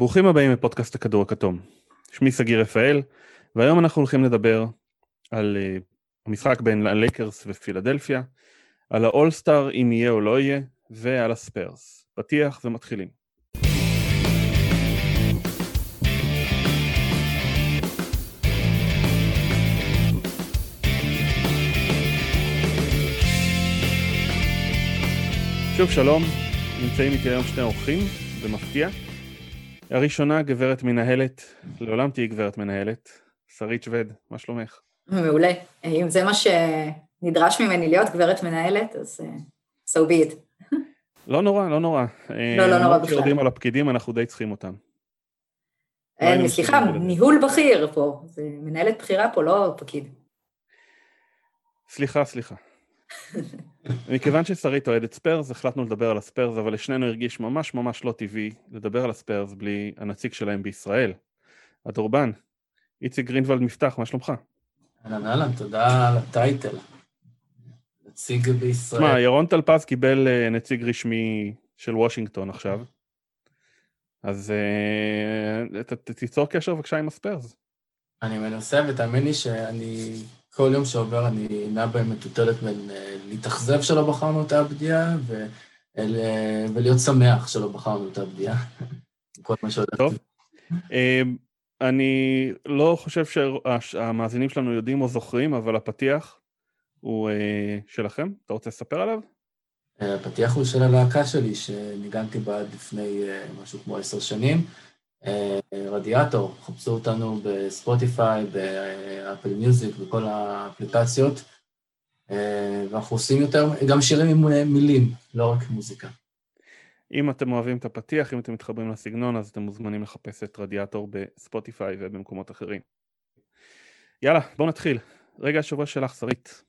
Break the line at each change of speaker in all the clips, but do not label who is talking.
ברוכים הבאים לפודקאסט הכדור הכתום. שמי סגיר רפאל, והיום אנחנו הולכים לדבר על uh, המשחק בין הלייקרס ופילדלפיה, על האולסטאר אם יהיה או לא יהיה, ועל הספיירס. פתיח ומתחילים. שוב שלום, נמצאים איתי היום שני אורחים, במפתיע. הראשונה, גברת מנהלת, לעולם תהיי גברת מנהלת, שרית שווד, מה שלומך?
מעולה. אם זה מה שנדרש ממני להיות גברת מנהלת, אז uh, so be it.
לא נורא, לא נורא.
לא, לא נורא בכלל.
כשיורדים על הפקידים, אנחנו די צריכים אותם.
אין, סליחה, ניהול בכיר פה, זה מנהלת בכירה פה, לא פקיד.
סליחה, סליחה. מכיוון ששרית אוהדת ספרס, החלטנו לדבר על הספיירס, אבל לשנינו הרגיש ממש ממש לא טבעי לדבר על הספרס בלי הנציג שלהם בישראל. הדורבן, איציק גרינוולד מפתח, מה שלומך?
אהלן אהלן, תודה על הטייטל. נציג בישראל.
תשמע, ירון טלפז קיבל אה, נציג רשמי של וושינגטון עכשיו, אז uh, תיצור קשר בבקשה עם הספרס.
אני מנסה, ותאמין לי שאני כל יום שעובר אני נע במטוטלת בין אה, להתאכזב שלא בחרנו את הבדיעה ולהיות שמח שלא בחרנו את הבדיעה. כל מה שהולך.
טוב. אמ, אני לא חושב שהמאזינים שלנו יודעים או זוכרים, אבל הפתיח הוא אה, שלכם. אתה רוצה לספר עליו?
אה, הפתיח הוא של הלהקה שלי, שניגנתי בה לפני משהו כמו עשר שנים. רדיאטור, חפשו אותנו בספוטיפיי, באפל מיוזיק, בכל האפליקציות, ואנחנו עושים יותר, גם שירים עם מילים, לא רק מוזיקה.
אם אתם אוהבים את הפתיח, אם אתם מתחברים לסגנון, אז אתם מוזמנים לחפש את רדיאטור בספוטיפיי ובמקומות אחרים. יאללה, בואו נתחיל. רגע השבוע שלך, שרית.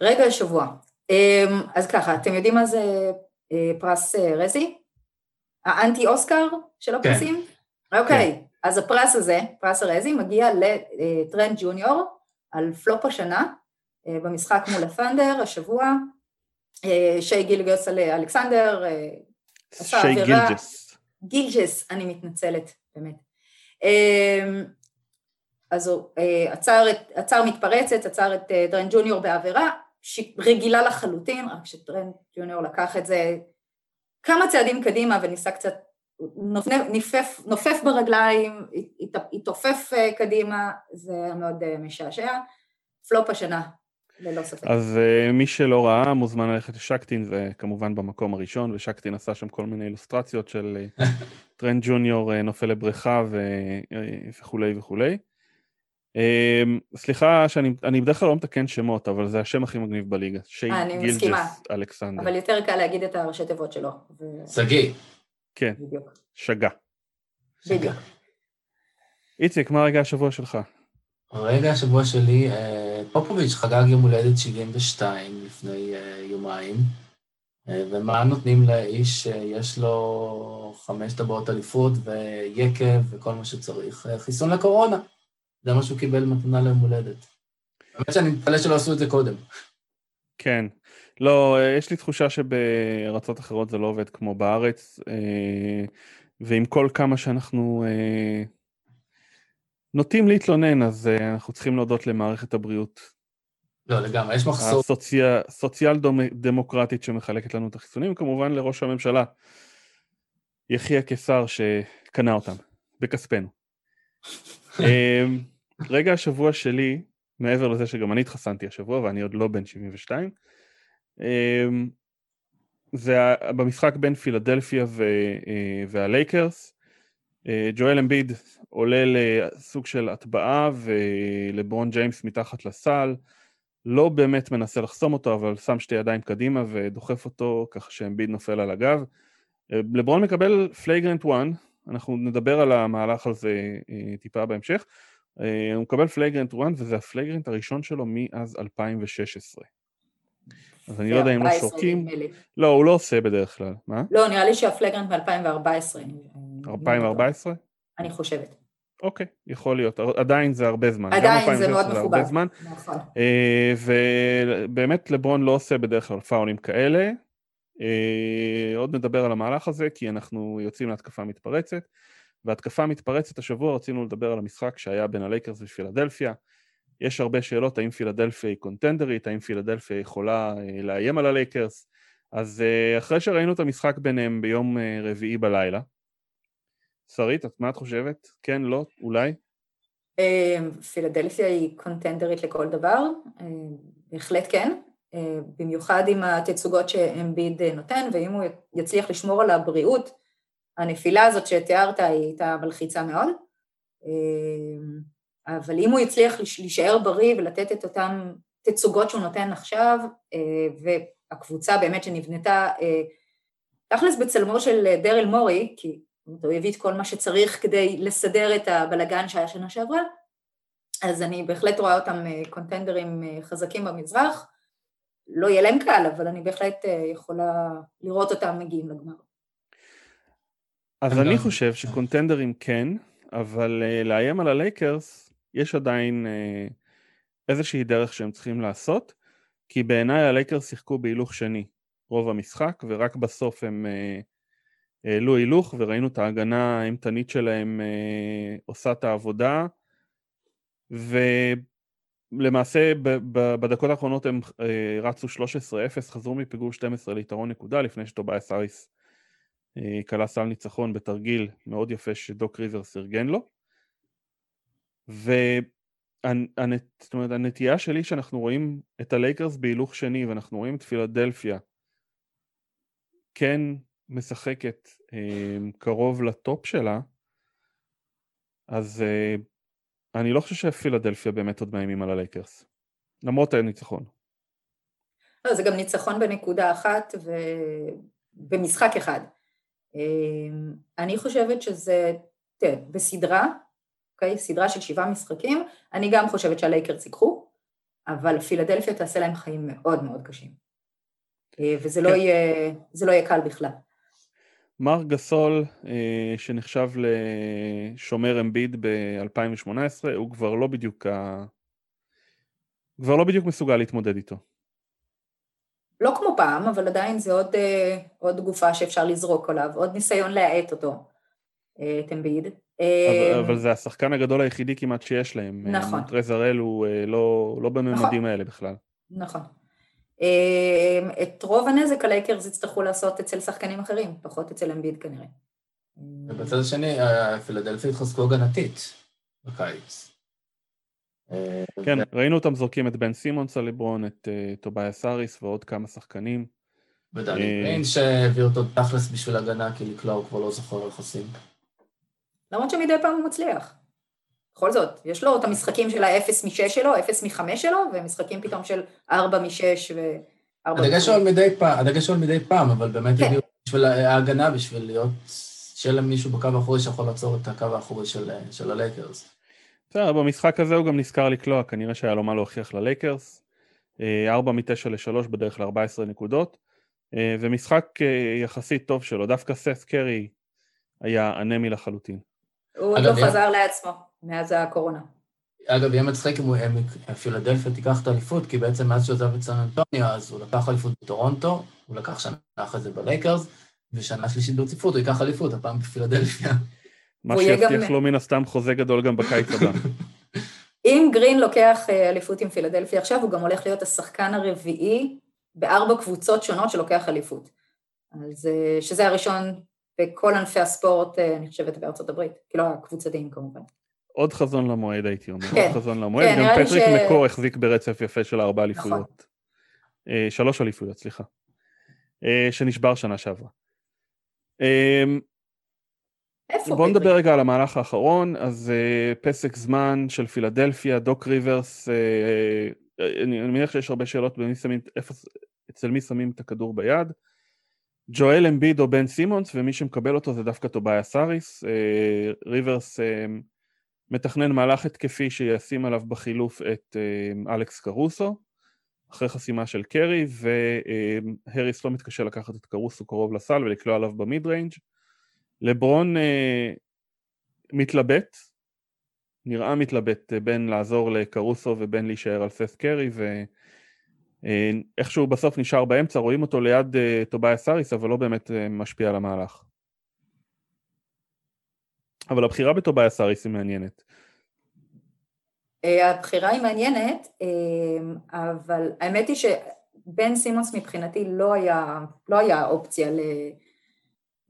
רגע השבוע. אמ, אז ככה, אתם יודעים מה זה אה, פרס אה, רזי? האנטי אוסקר של הפרסים? כן. אוקיי, כן. אז הפרס הזה, פרס הרזי, מגיע לטרנט ג'וניור על פלופ השנה אה, במשחק מול הת'אנדר השבוע. אה, שי גילג'ס אלכסנדר
אה, עשה עליו עבירה... גילג'ס.
גילג'ס, אני מתנצלת, באמת. אז הוא עצר, עצר מתפרצת, עצר את טרנט ג'וניור בעבירה, רגילה לחלוטין, רק שטרנט ג'וניור לקח את זה כמה צעדים קדימה וניסה קצת נופף, נופף ברגליים, התעופף אה, קדימה, זה היה מאוד אה, משעשע. פלופ השנה, ללא ספק.
אז uh, מי שלא ראה מוזמן ללכת לשאקטין, זה כמובן במקום הראשון, ושאקטין עשה שם כל מיני אילוסטרציות של טרנט ג'וניור נופל לבריכה ו... וכולי וכולי. Uh, סליחה שאני בדרך כלל לא מתקן שמות, אבל זה השם הכי מגניב בליגה. שי גילג'ס אלכסנדר.
אבל יותר קל להגיד את הראשי תיבות שלו.
שגיא.
כן, בדיוק. שגה.
בדיוק.
איציק, מה רגע השבוע שלך?
רגע השבוע שלי, אה, פופוביץ' חגג יום הולדת 72 לפני אה, יומיים, אה, ומה נותנים לאיש שיש לו חמש טבעות אליפות ויקב וכל מה שצריך? חיסון לקורונה. זה מה שהוא קיבל מתנה ליום הולדת. האמת שאני מתפלא שלא עשו את זה קודם.
כן, לא, יש לי תחושה שבארצות אחרות זה לא עובד כמו בארץ, אה, ועם כל כמה שאנחנו אה, נוטים להתלונן, אז אה, אנחנו צריכים להודות למערכת הבריאות.
לא, לגמרי, יש מחסור.
הסוציאל דמוקרטית שמחלקת לנו את החיסונים, וכמובן לראש הממשלה, יחי הקיסר שקנה אותם, בכספנו. רגע השבוע שלי, מעבר לזה שגם אני התחסנתי השבוע ואני עוד לא בן 72, אמ, זה במשחק בין פילדלפיה אה, והלייקרס, אה, ג'ואל אמביד עולה לסוג של הטבעה ולברון ג'יימס מתחת לסל, לא באמת מנסה לחסום אותו, אבל שם שתי ידיים קדימה ודוחף אותו ככה שאמביד נופל על הגב. אה, לברון מקבל flagrant 1, אנחנו נדבר על המהלך הזה טיפה בהמשך. הוא מקבל flagrant 1 וזה ה flagrant הראשון שלו מאז 2016. אז אני לא יודע אם לא שורקים. לא, הוא לא עושה בדרך כלל. מה?
לא, נראה לי שה flagrant ב-2014.
2014?
אני חושבת.
אוקיי, יכול להיות. עדיין זה הרבה זמן.
עדיין זה מאוד מכובד.
נכון. אה, ובאמת לברון לא עושה בדרך כלל פאולים כאלה. אה, עוד נדבר על המהלך הזה, כי אנחנו יוצאים להתקפה מתפרצת. והתקפה מתפרצת השבוע, רצינו לדבר על המשחק שהיה בין הלייקרס ופילדלפיה. יש הרבה שאלות, האם פילדלפיה היא קונטנדרית, האם פילדלפיה יכולה אה, לאיים על הלייקרס. אז אה, אחרי שראינו את המשחק ביניהם ביום אה, רביעי בלילה, שרית, מה את חושבת? כן, לא, אולי?
פילדלפיה היא קונטנדרית לכל דבר, בהחלט כן, במיוחד עם התצוגות שאמביד נותן, ואם הוא יצליח לשמור על הבריאות, הנפילה הזאת שתיארת היא הייתה מלחיצה מאוד. אבל אם הוא יצליח להישאר בריא ולתת את אותן תצוגות שהוא נותן עכשיו, אה, והקבוצה באמת שנבנתה אה, תכלס בצלמו של דרל מורי, כי הוא הביא את כל מה שצריך כדי לסדר את הבלגן שהיה שנה שעברה, אז אני בהחלט רואה אותם אה, קונטנדרים חזקים במזרח. לא יהיה להם קל, אבל אני בהחלט יכולה לראות אותם מגיעים לגמר.
אז אני חושב שקונטנדרים כן, אבל לאיים על הלייקרס יש עדיין אה, איזושהי דרך שהם צריכים לעשות, כי בעיניי הלייקרס שיחקו בהילוך שני רוב המשחק, ורק בסוף הם אה, העלו הילוך, וראינו את ההגנה האימתנית שלהם אה, עושה את העבודה, ולמעשה בדקות האחרונות הם רצו 13-0, חזרו מפיגור 12 ליתרון נקודה, לפני שטובייאס האריס קלע סל ניצחון בתרגיל מאוד יפה שדוק ריברס ארגן לו. והנטייה שלי שאנחנו רואים את הלייקרס בהילוך שני ואנחנו רואים את פילדלפיה כן משחקת אה, קרוב לטופ שלה, אז אה, אני לא חושב שפילדלפיה באמת עוד מאיימים על הלייקרס, למרות הניצחון.
לא, זה גם ניצחון בנקודה אחת ובמשחק אחד. אה, אני חושבת שזה, תראה, בסדרה אוקיי? סדרה של שבעה משחקים, אני גם חושבת שהלייקרס ייקחו, אבל פילדלפיה תעשה להם חיים מאוד מאוד קשים. אה, וזה לא כן. יהיה, לא יהיה קל בכלל.
מר גסול, אה, שנחשב לשומר אמביד ב-2018, הוא כבר לא בדיוק ה... כבר לא בדיוק מסוגל להתמודד איתו.
לא כמו פעם, אבל עדיין זה עוד, אה, עוד גופה שאפשר לזרוק עליו, עוד ניסיון להאט אותו, את אמביד.
אבל, אמ, אבל זה השחקן הגדול היחידי כמעט שיש להם.
נכון.
טרז הראל הוא אה, לא, לא בממדים נכון. האלה בכלל.
נכון. את רוב הנזק הלייקרס יצטרכו לעשות אצל שחקנים אחרים, פחות אצל אמביד כנראה.
ובצד השני, פילדלפיה התחזקו הגנתית בקיץ.
כן, ראינו אותם זורקים את בן סימונס על את uh, טובייאס האריס ועוד כמה שחקנים.
ודני גרין שהביא אותו תכלס בשביל הגנה, כי לקלוע הוא כבר לא זוכר איך עושים.
למרות שמדי פעם הוא מצליח. בכל זאת, יש לו את המשחקים של ה-0 מ-6 שלו, 0 מ-5 שלו, ומשחקים פתאום של 4 מ-6 ו...
הדגש הוא על מדי פעם, הדגש הוא על מדי פעם, אבל באמת כן. בשביל ההגנה, בשביל להיות, שיהיה להם מישהו בקו האחורי שיכול לעצור את הקו האחורי של, של הלייקרס.
בסדר, במשחק הזה הוא גם נזכר לקלוע, כנראה שהיה לו מה להוכיח ללייקרס. 4 מ-9 ל-3 בדרך ל-14 נקודות, אה, ומשחק אה, יחסית טוב שלו, דווקא סף קרי היה אנמי לחלוטין.
הוא עוד לא חזר לעצמו מאז הקורונה.
אגב, יהיה מצחיק אם פילדלפיה תיקח את האליפות, כי בעצם מאז שהוא עזב את סן אנטוניו, אז הוא לקח אליפות בטורונטו, הוא לקח שנה אחרי זה בלייקרס, ושנה שלישית ברציפות הוא ייקח אליפות, הפעם בפילדלפיה.
מה שיבטיח לו מן הסתם חוזה גדול גם בקיץ הבא.
אם גרין לוקח אה, אליפות עם פילדלפיה עכשיו, הוא גם הולך להיות השחקן הרביעי בארבע קבוצות שונות שלוקח אליפות. אז אה, שזה הראשון בכל ענפי הספורט, אה, אני חושבת, בארצות הברית, כאילו הקבוצתיים כמובן.
עוד חזון למועד הייתי אומר, כן. עוד חזון למועד, כן, גם פטריק ש... מקו החזיק ברצף יפה של ארבע נכון. אליפויות. נכון. שלוש אליפויות, סליחה. אה, שנשבר שנה שעברה. בואו נדבר רגע על המהלך האחרון, אז uh, פסק זמן של פילדלפיה, דוק ריברס, uh, אני, אני מניח שיש הרבה שאלות במי שמים, איפה, אצל מי שמים את הכדור ביד. ג'ואל אמביד או בן סימונס, ומי שמקבל אותו זה דווקא טובייאס האריס. אה, ריברס אה, מתכנן מהלך התקפי שישים עליו בחילוף את אה, אלכס קרוזו, אחרי חסימה של קרי, והאריס לא מתקשה לקחת את קרוזו קרוב לסל ולקלוע עליו ב mid range. לברון מתלבט, נראה מתלבט בין לעזור לקרוזו ובין להישאר על סת' קרי, ו... אה, איכשהו בסוף נשאר באמצע, רואים אותו ליד uh, טובאיה סאריס, אבל לא באמת uh, משפיע על המהלך. אבל הבחירה בטובייס האריס היא מעניינת.
אה, הבחירה היא מעניינת, אה, אבל האמת היא שבן סימונס מבחינתי לא היה, לא היה אופציה ל...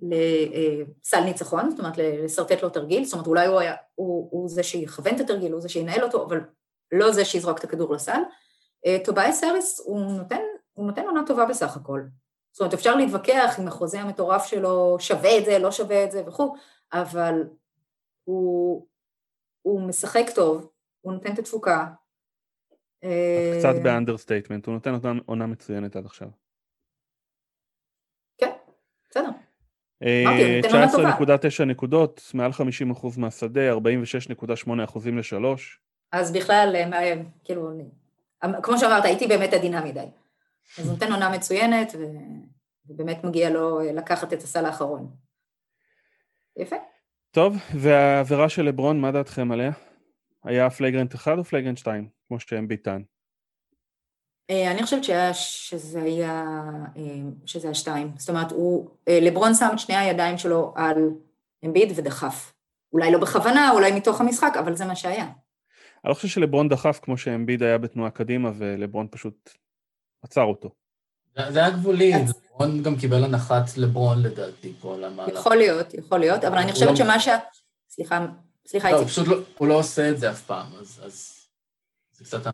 לסל ניצחון, זאת אומרת לשרטט לו תרגיל, זאת אומרת אולי הוא, היה, הוא, הוא זה שיכוון את התרגיל, הוא זה שינהל אותו, אבל לא זה שיזרוק את הכדור לסל. אה, טוביאס האריס הוא נותן, הוא נותן עונה טובה בסך הכל. זאת אומרת אפשר להתווכח אם החוזה המטורף שלו שווה את זה, לא שווה את זה וכו', אבל הוא, הוא משחק טוב, הוא נותן את התפוקה.
קצת אה, ב understatement, הוא נותן עונה מצוינת עד עכשיו.
כן, בסדר.
19.9 נקודות, מעל 50% מהשדה, 46.8 לשלוש.
אז בכלל, אה, כאילו, כמו שאמרת, הייתי באמת עדינה מדי. אז הוא נותן עונה מצוינת, ובאמת מגיע לו אה, לקחת את הסל האחרון. יפה.
טוב, והעבירה של לברון, מה דעתכם עליה? היה flagrant אחד או flagrant שתיים, כמו שאמביד טען?
אה, אני חושבת שהיה, שזה היה, אה, שזה היה שתיים. זאת אומרת, הוא, לברון שם את שני הידיים שלו על אמביד ודחף. אולי לא בכוונה, אולי מתוך המשחק, אבל זה מה שהיה.
אני לא חושב שלברון דחף כמו שאמביד היה בתנועה קדימה, ולברון פשוט עצר אותו.
זה היה גבולי, לברון גם קיבל הנחת לברון לדעתי פה למהלך.
יכול להיות, יכול להיות, אבל אני חושבת לא- שמה ש... סליחה, סליחה,
איציק. לא, הוא לא עושה את זה אף פעם, אז...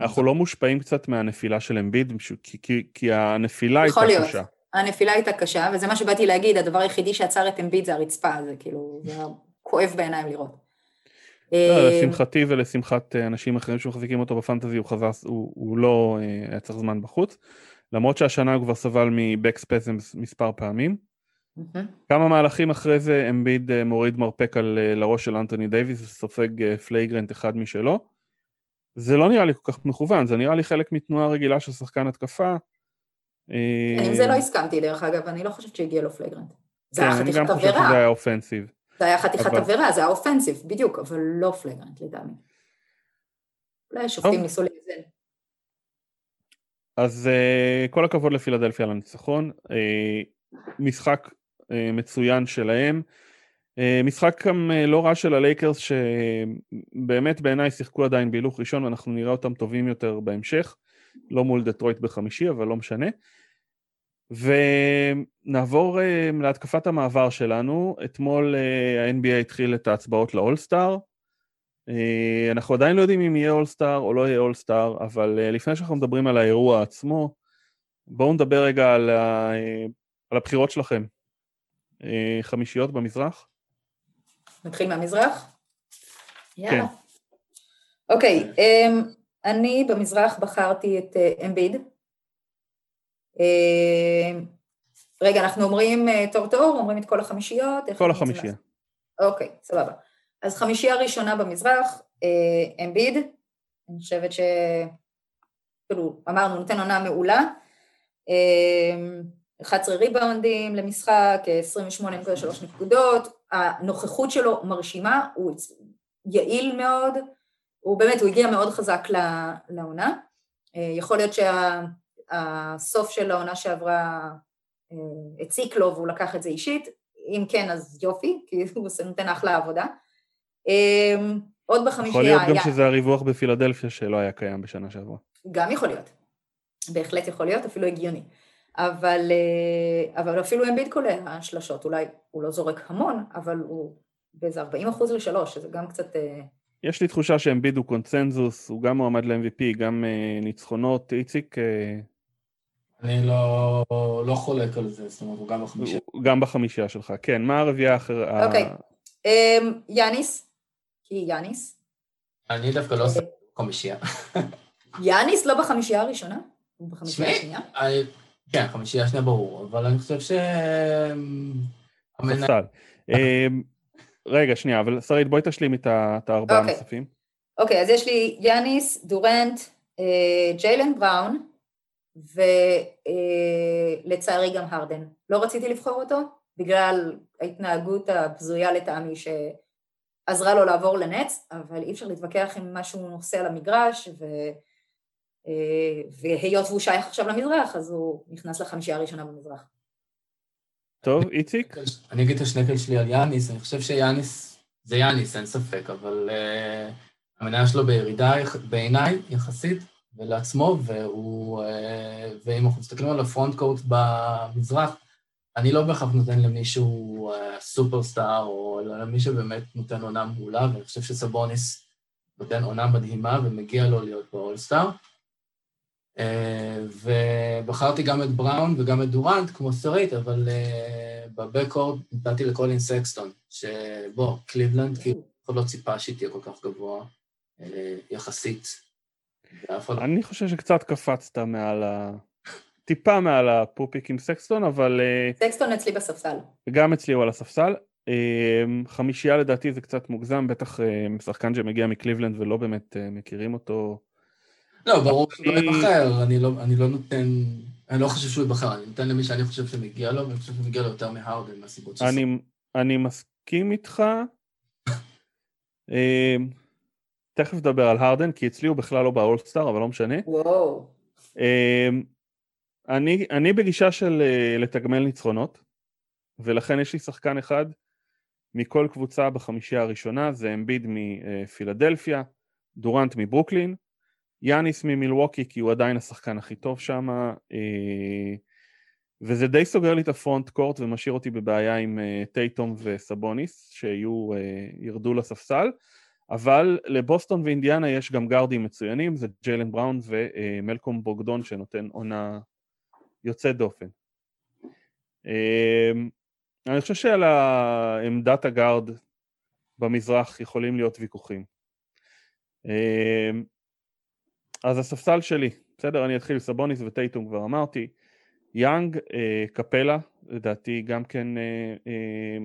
אנחנו לא מושפעים קצת מהנפילה של אמביד, כי, כי, כי הנפילה הייתה קשה. יכול להיות,
הנפילה הייתה קשה, וזה מה שבאתי להגיד, הדבר היחידי שעצר את אמביד זה הרצפה, זה כאילו, זה כואב בעיניים לראות.
לא, אה, לשמחתי ולשמחת אנשים אחרים שמחזיקים אותו ב fantasy, הוא חזר, הוא, הוא לא אה, היה צריך זמן בחוץ, למרות שהשנה הוא כבר סבל מ back spasm מספר פעמים. Mm-hmm. כמה מהלכים אחרי זה אמביד אה, מוריד מרפק על לראש של אנטוני דייוויס וסופג flagrant אחד משלו. זה לא נראה לי כל כך מכוון, זה נראה לי חלק מתנועה רגילה של שחקן התקפה.
עם זה לא הסכמתי דרך אגב, אני לא חושבת שהגיע לו flagrant.
זה היה חתיכת עבירה. כן, אני גם חושב שזה היה offensive.
זה היה חתיכת עבירה, זה היה offensive, בדיוק, אבל לא flagrant לדעמי. אולי השופטים ניסו לאזן.
אז uh, כל הכבוד לפילדלפיה על הניצחון. Uh, משחק uh, מצוין שלהם. אה, משחק גם אה, לא רע של הלייקרס שבאמת בעיניי שיחקו עדיין בהילוך ראשון ואנחנו נראה אותם טובים יותר בהמשך, לא מול דטרויט בחמישי אבל לא משנה. ונעבור אה, להתקפת המעבר שלנו, אתמול ה-NBA התחיל את ההצבעות לאולסטאר, אנחנו עדיין לא יודעים אם יהיה אולסטאר או לא יהיה אולסטאר, אבל לפני שאנחנו מדברים על האירוע עצמו, בואו נדבר רגע על, ה... על הבחירות שלכם. חמישיות במזרח?
נתחיל מהמזרח? יאללה. כן. אוקיי, אמ, אני במזרח בחרתי את אה, אמביד. אמ, רגע, אנחנו אומרים אה, תור תור, אומרים את כל החמישיות?
כל החמישייה.
אוקיי, סבבה. אז חמישייה ראשונה במזרח, אה, אמביד, אני חושבת ש... כאילו, אמרנו, נותן עונה מעולה. 11 אמ, ריבאונדים למשחק, 28.3 נקודות, הנוכחות שלו מרשימה, הוא יעיל מאוד, הוא באמת, הוא הגיע מאוד חזק לעונה. אה, יכול להיות שהסוף של העונה שעברה אה, הציק לו והוא לקח את זה אישית, אם כן אז יופי, כי הוא נותן אחלה עבודה. אה, עוד בחמישייה
יכול להיות גם היה... שזה הריווח בפילדלפיה שלא היה קיים בשנה שעברה.
גם יכול להיות, בהחלט יכול להיות, אפילו הגיוני. אבל, אה, אבל אפילו אמביד קולע שלשות, אולי הוא לא זורק המון, אבל הוא באיזה 40 אחוז לשלוש, שזה גם קצת...
יש לי תחושה שאמביד הוא קונצנזוס, הוא גם מועמד ל-MVP, גם ניצחונות, איציק.
אני לא, לא חולק על זה, זאת אומרת, הוא גם בחמישייה.
גם בחמישייה שלך, כן. מה הרביעייה האחרת?
אוקיי. Okay. אמ, יאניס, כי יאניס.
אני דווקא לא עושה חמישייה.
יאניס לא בחמישייה הראשונה? הוא בחמישייה השנייה?
כן, חמישייה שנייה ברור, אבל אני חושב ש...
ספסל. אמ, רגע, שנייה, אבל שרית, בואי תשלים את הארבעה אוקיי. הנוספים.
אוקיי, אז יש לי יאניס, דורנט, אה, ג'יילן בראון, ולצערי אה, גם הרדן. לא רציתי לבחור אותו, בגלל ההתנהגות הבזויה לטעמי שעזרה לו לעבור לנץ, אבל אי אפשר להתווכח עם מה שהוא עושה על המגרש, ו... אה, והיות והוא שייך עכשיו למזרח, אז הוא נכנס לחמישייה הראשונה במזרח.
טוב, איציק?
אני אגיד את השנקל שלי על יאניס, אני חושב שיאניס זה יאניס, אין ספק, אבל uh, המניה שלו בירידה בעיניי יחסית ולעצמו, והוא, uh, ואם אנחנו מסתכלים על הפרונט קורט במזרח, אני לא בהכרח נותן למישהו uh, סופרסטאר, או למי שבאמת נותן עונה מעולה, ואני חושב שסבוניס נותן עונה מדהימה ומגיע לו להיות באולסטאר. Uh, ובחרתי גם את בראון וגם את דורנט כמו שרית, אבל ב backcourt נתתי לקולין סקסטון, שבוא, קליבלנד כאילו אף לא ציפה שהיא תהיה כל כך גבוה יחסית.
אני חושב שקצת קפצת מעל ה... טיפה מעל הפופיק עם סקסטון, אבל...
סקסטון אצלי בספסל.
גם אצלי הוא על הספסל. חמישייה לדעתי זה קצת מוגזם, בטח שחקן שמגיע מקליבלנד ולא באמת מכירים אותו.
לא, ברור שהוא לא ייבחר, אני לא, אני לא נותן, אני לא חושב שהוא ייבחר, אני נותן למי שאני חושב שמגיע לו, ואני חושב שמגיע לו יותר מהארדן מהסיבות
שזה. אני, אני מסכים איתך. תכף נדבר על הרדן, כי אצלי הוא בכלל לא באולסטאר, אבל לא משנה.
וואו.
אני, אני בגישה של לתגמל ניצחונות, ולכן יש לי שחקן אחד מכל קבוצה בחמישייה הראשונה, זה אמביד מפילדלפיה, דורנט מברוקלין, יאניס ממילווקי כי הוא עדיין השחקן הכי טוב שם, אה, וזה די סוגר לי את הפרונט קורט ומשאיר אותי בבעיה עם אה, טייטום וסבוניס, שיהיו, אה, ירדו לספסל, אבל לבוסטון ואינדיאנה יש גם גארדים מצוינים, זה ג'יילן בראון ומלקום בוגדון שנותן עונה יוצאת דופן. אני חושב שעל עמדת הגארד במזרח יכולים להיות ויכוחים. אז הספסל שלי, בסדר, אני אתחיל סבוניס וטייטום כבר אמרתי, יאנג, אה, קפלה, לדעתי גם כן אה, אה,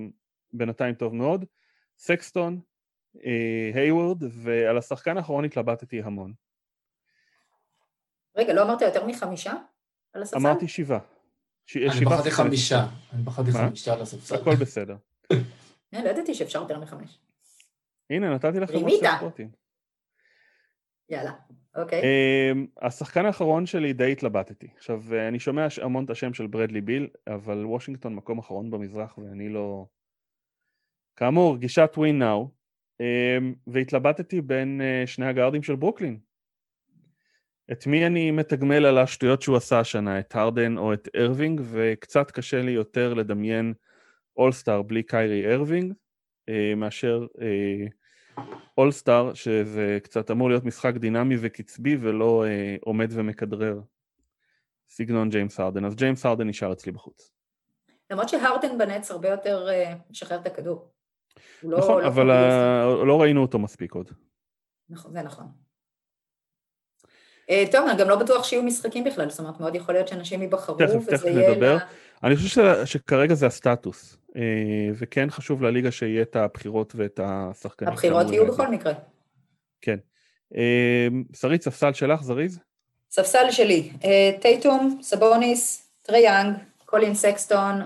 בינתיים טוב מאוד, סקסטון, אה, היוורד, ועל השחקן האחרון התלבטתי המון.
רגע, לא אמרת יותר מחמישה על הספסל?
אמרתי שבעה.
ש... אני בחרתי חמישה, אני בחרתי חמישה על הספסל.
הכל בסדר.
לא ידעתי שאפשר יותר מחמש.
הנה, נתתי לכם
רימית. יאללה. אוקיי.
Okay. השחקן האחרון שלי די התלבטתי. עכשיו, אני שומע המון את השם של ברדלי ביל, אבל וושינגטון מקום אחרון במזרח ואני לא... כאמור, גישת ווין נאו, והתלבטתי בין אה, שני הגארדים של ברוקלין. את מי אני מתגמל על השטויות שהוא עשה השנה, את הרדן או את ארווינג, וקצת קשה לי יותר לדמיין אולסטאר בלי קיירי ארווינג, אה, מאשר אה, אולסטאר, שזה קצת אמור להיות משחק דינמי וקצבי ולא עומד ומכדרר. סגנון ג'יימס הרדן, אז ג'יימס הרדן נשאר אצלי בחוץ.
למרות שהרדן בנטס הרבה יותר משחרר את הכדור.
לא, נכון, לא אבל ה... לא ראינו אותו מספיק עוד.
נכון, זה נכון. אה, טוב, אני גם לא בטוח שיהיו משחקים בכלל, זאת אומרת, מאוד יכול להיות שאנשים ייבחרו,
וזה תכף יהיה... נדבר. לה... אני חושב שכרגע זה הסטטוס, אה, וכן חשוב לליגה שיהיה את הבחירות ואת השחקנים.
הבחירות יהיו בכל מקרה.
כן. אה, שרית, ספסל שלך, זריז?
ספסל שלי, אה, טייטום, סבוניס, טרי יאנג, קולין סקסטון,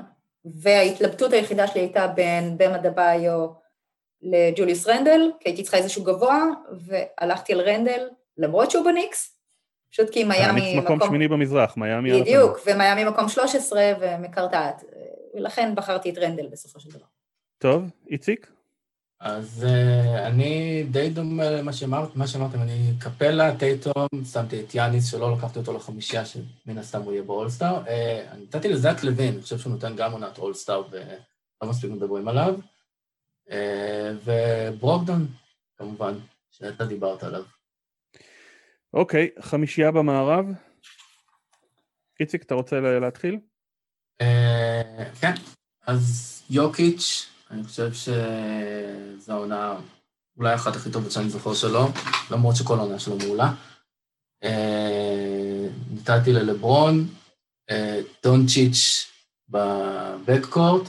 וההתלבטות היחידה שלי הייתה בין באם אדבאיו לג'וליוס רנדל, כי הייתי צריכה איזשהו גבוה, והלכתי על רנדל, למרות שהוא בניקס, פשוט כי מיאמי
מקום... מקום שמיני במזרח, מיאמי...
בדיוק, ומיאמי מקום 13 ומקרטעת, ולכן בחרתי את רנדל בסופו של דבר.
טוב, איציק?
אז uh, אני די דומה למה שאמרת, מה שאמרתם, אני קפלה, טייטום, שמתי את יאניס, שלא לקחתי אותו לחמישייה, שמן הסתם הוא יהיה באולסטאר. Uh, אני נתתי לזאק לוין, אני חושב שהוא נותן גם עונת אולסטאר ולא מספיק מדברים עליו. Uh, וברוקדון, כמובן, שאתה דיברת עליו.
אוקיי, חמישייה במערב. איציק, אתה רוצה להתחיל?
אה, כן, אז יוקיץ', אני חושב שזו העונה אולי אחת הכי טובות שאני זוכר שלו, למרות שכל העונה שלו מעולה. אה, נתתי ללברון, אה, דונצ'יץ' ב backcourt.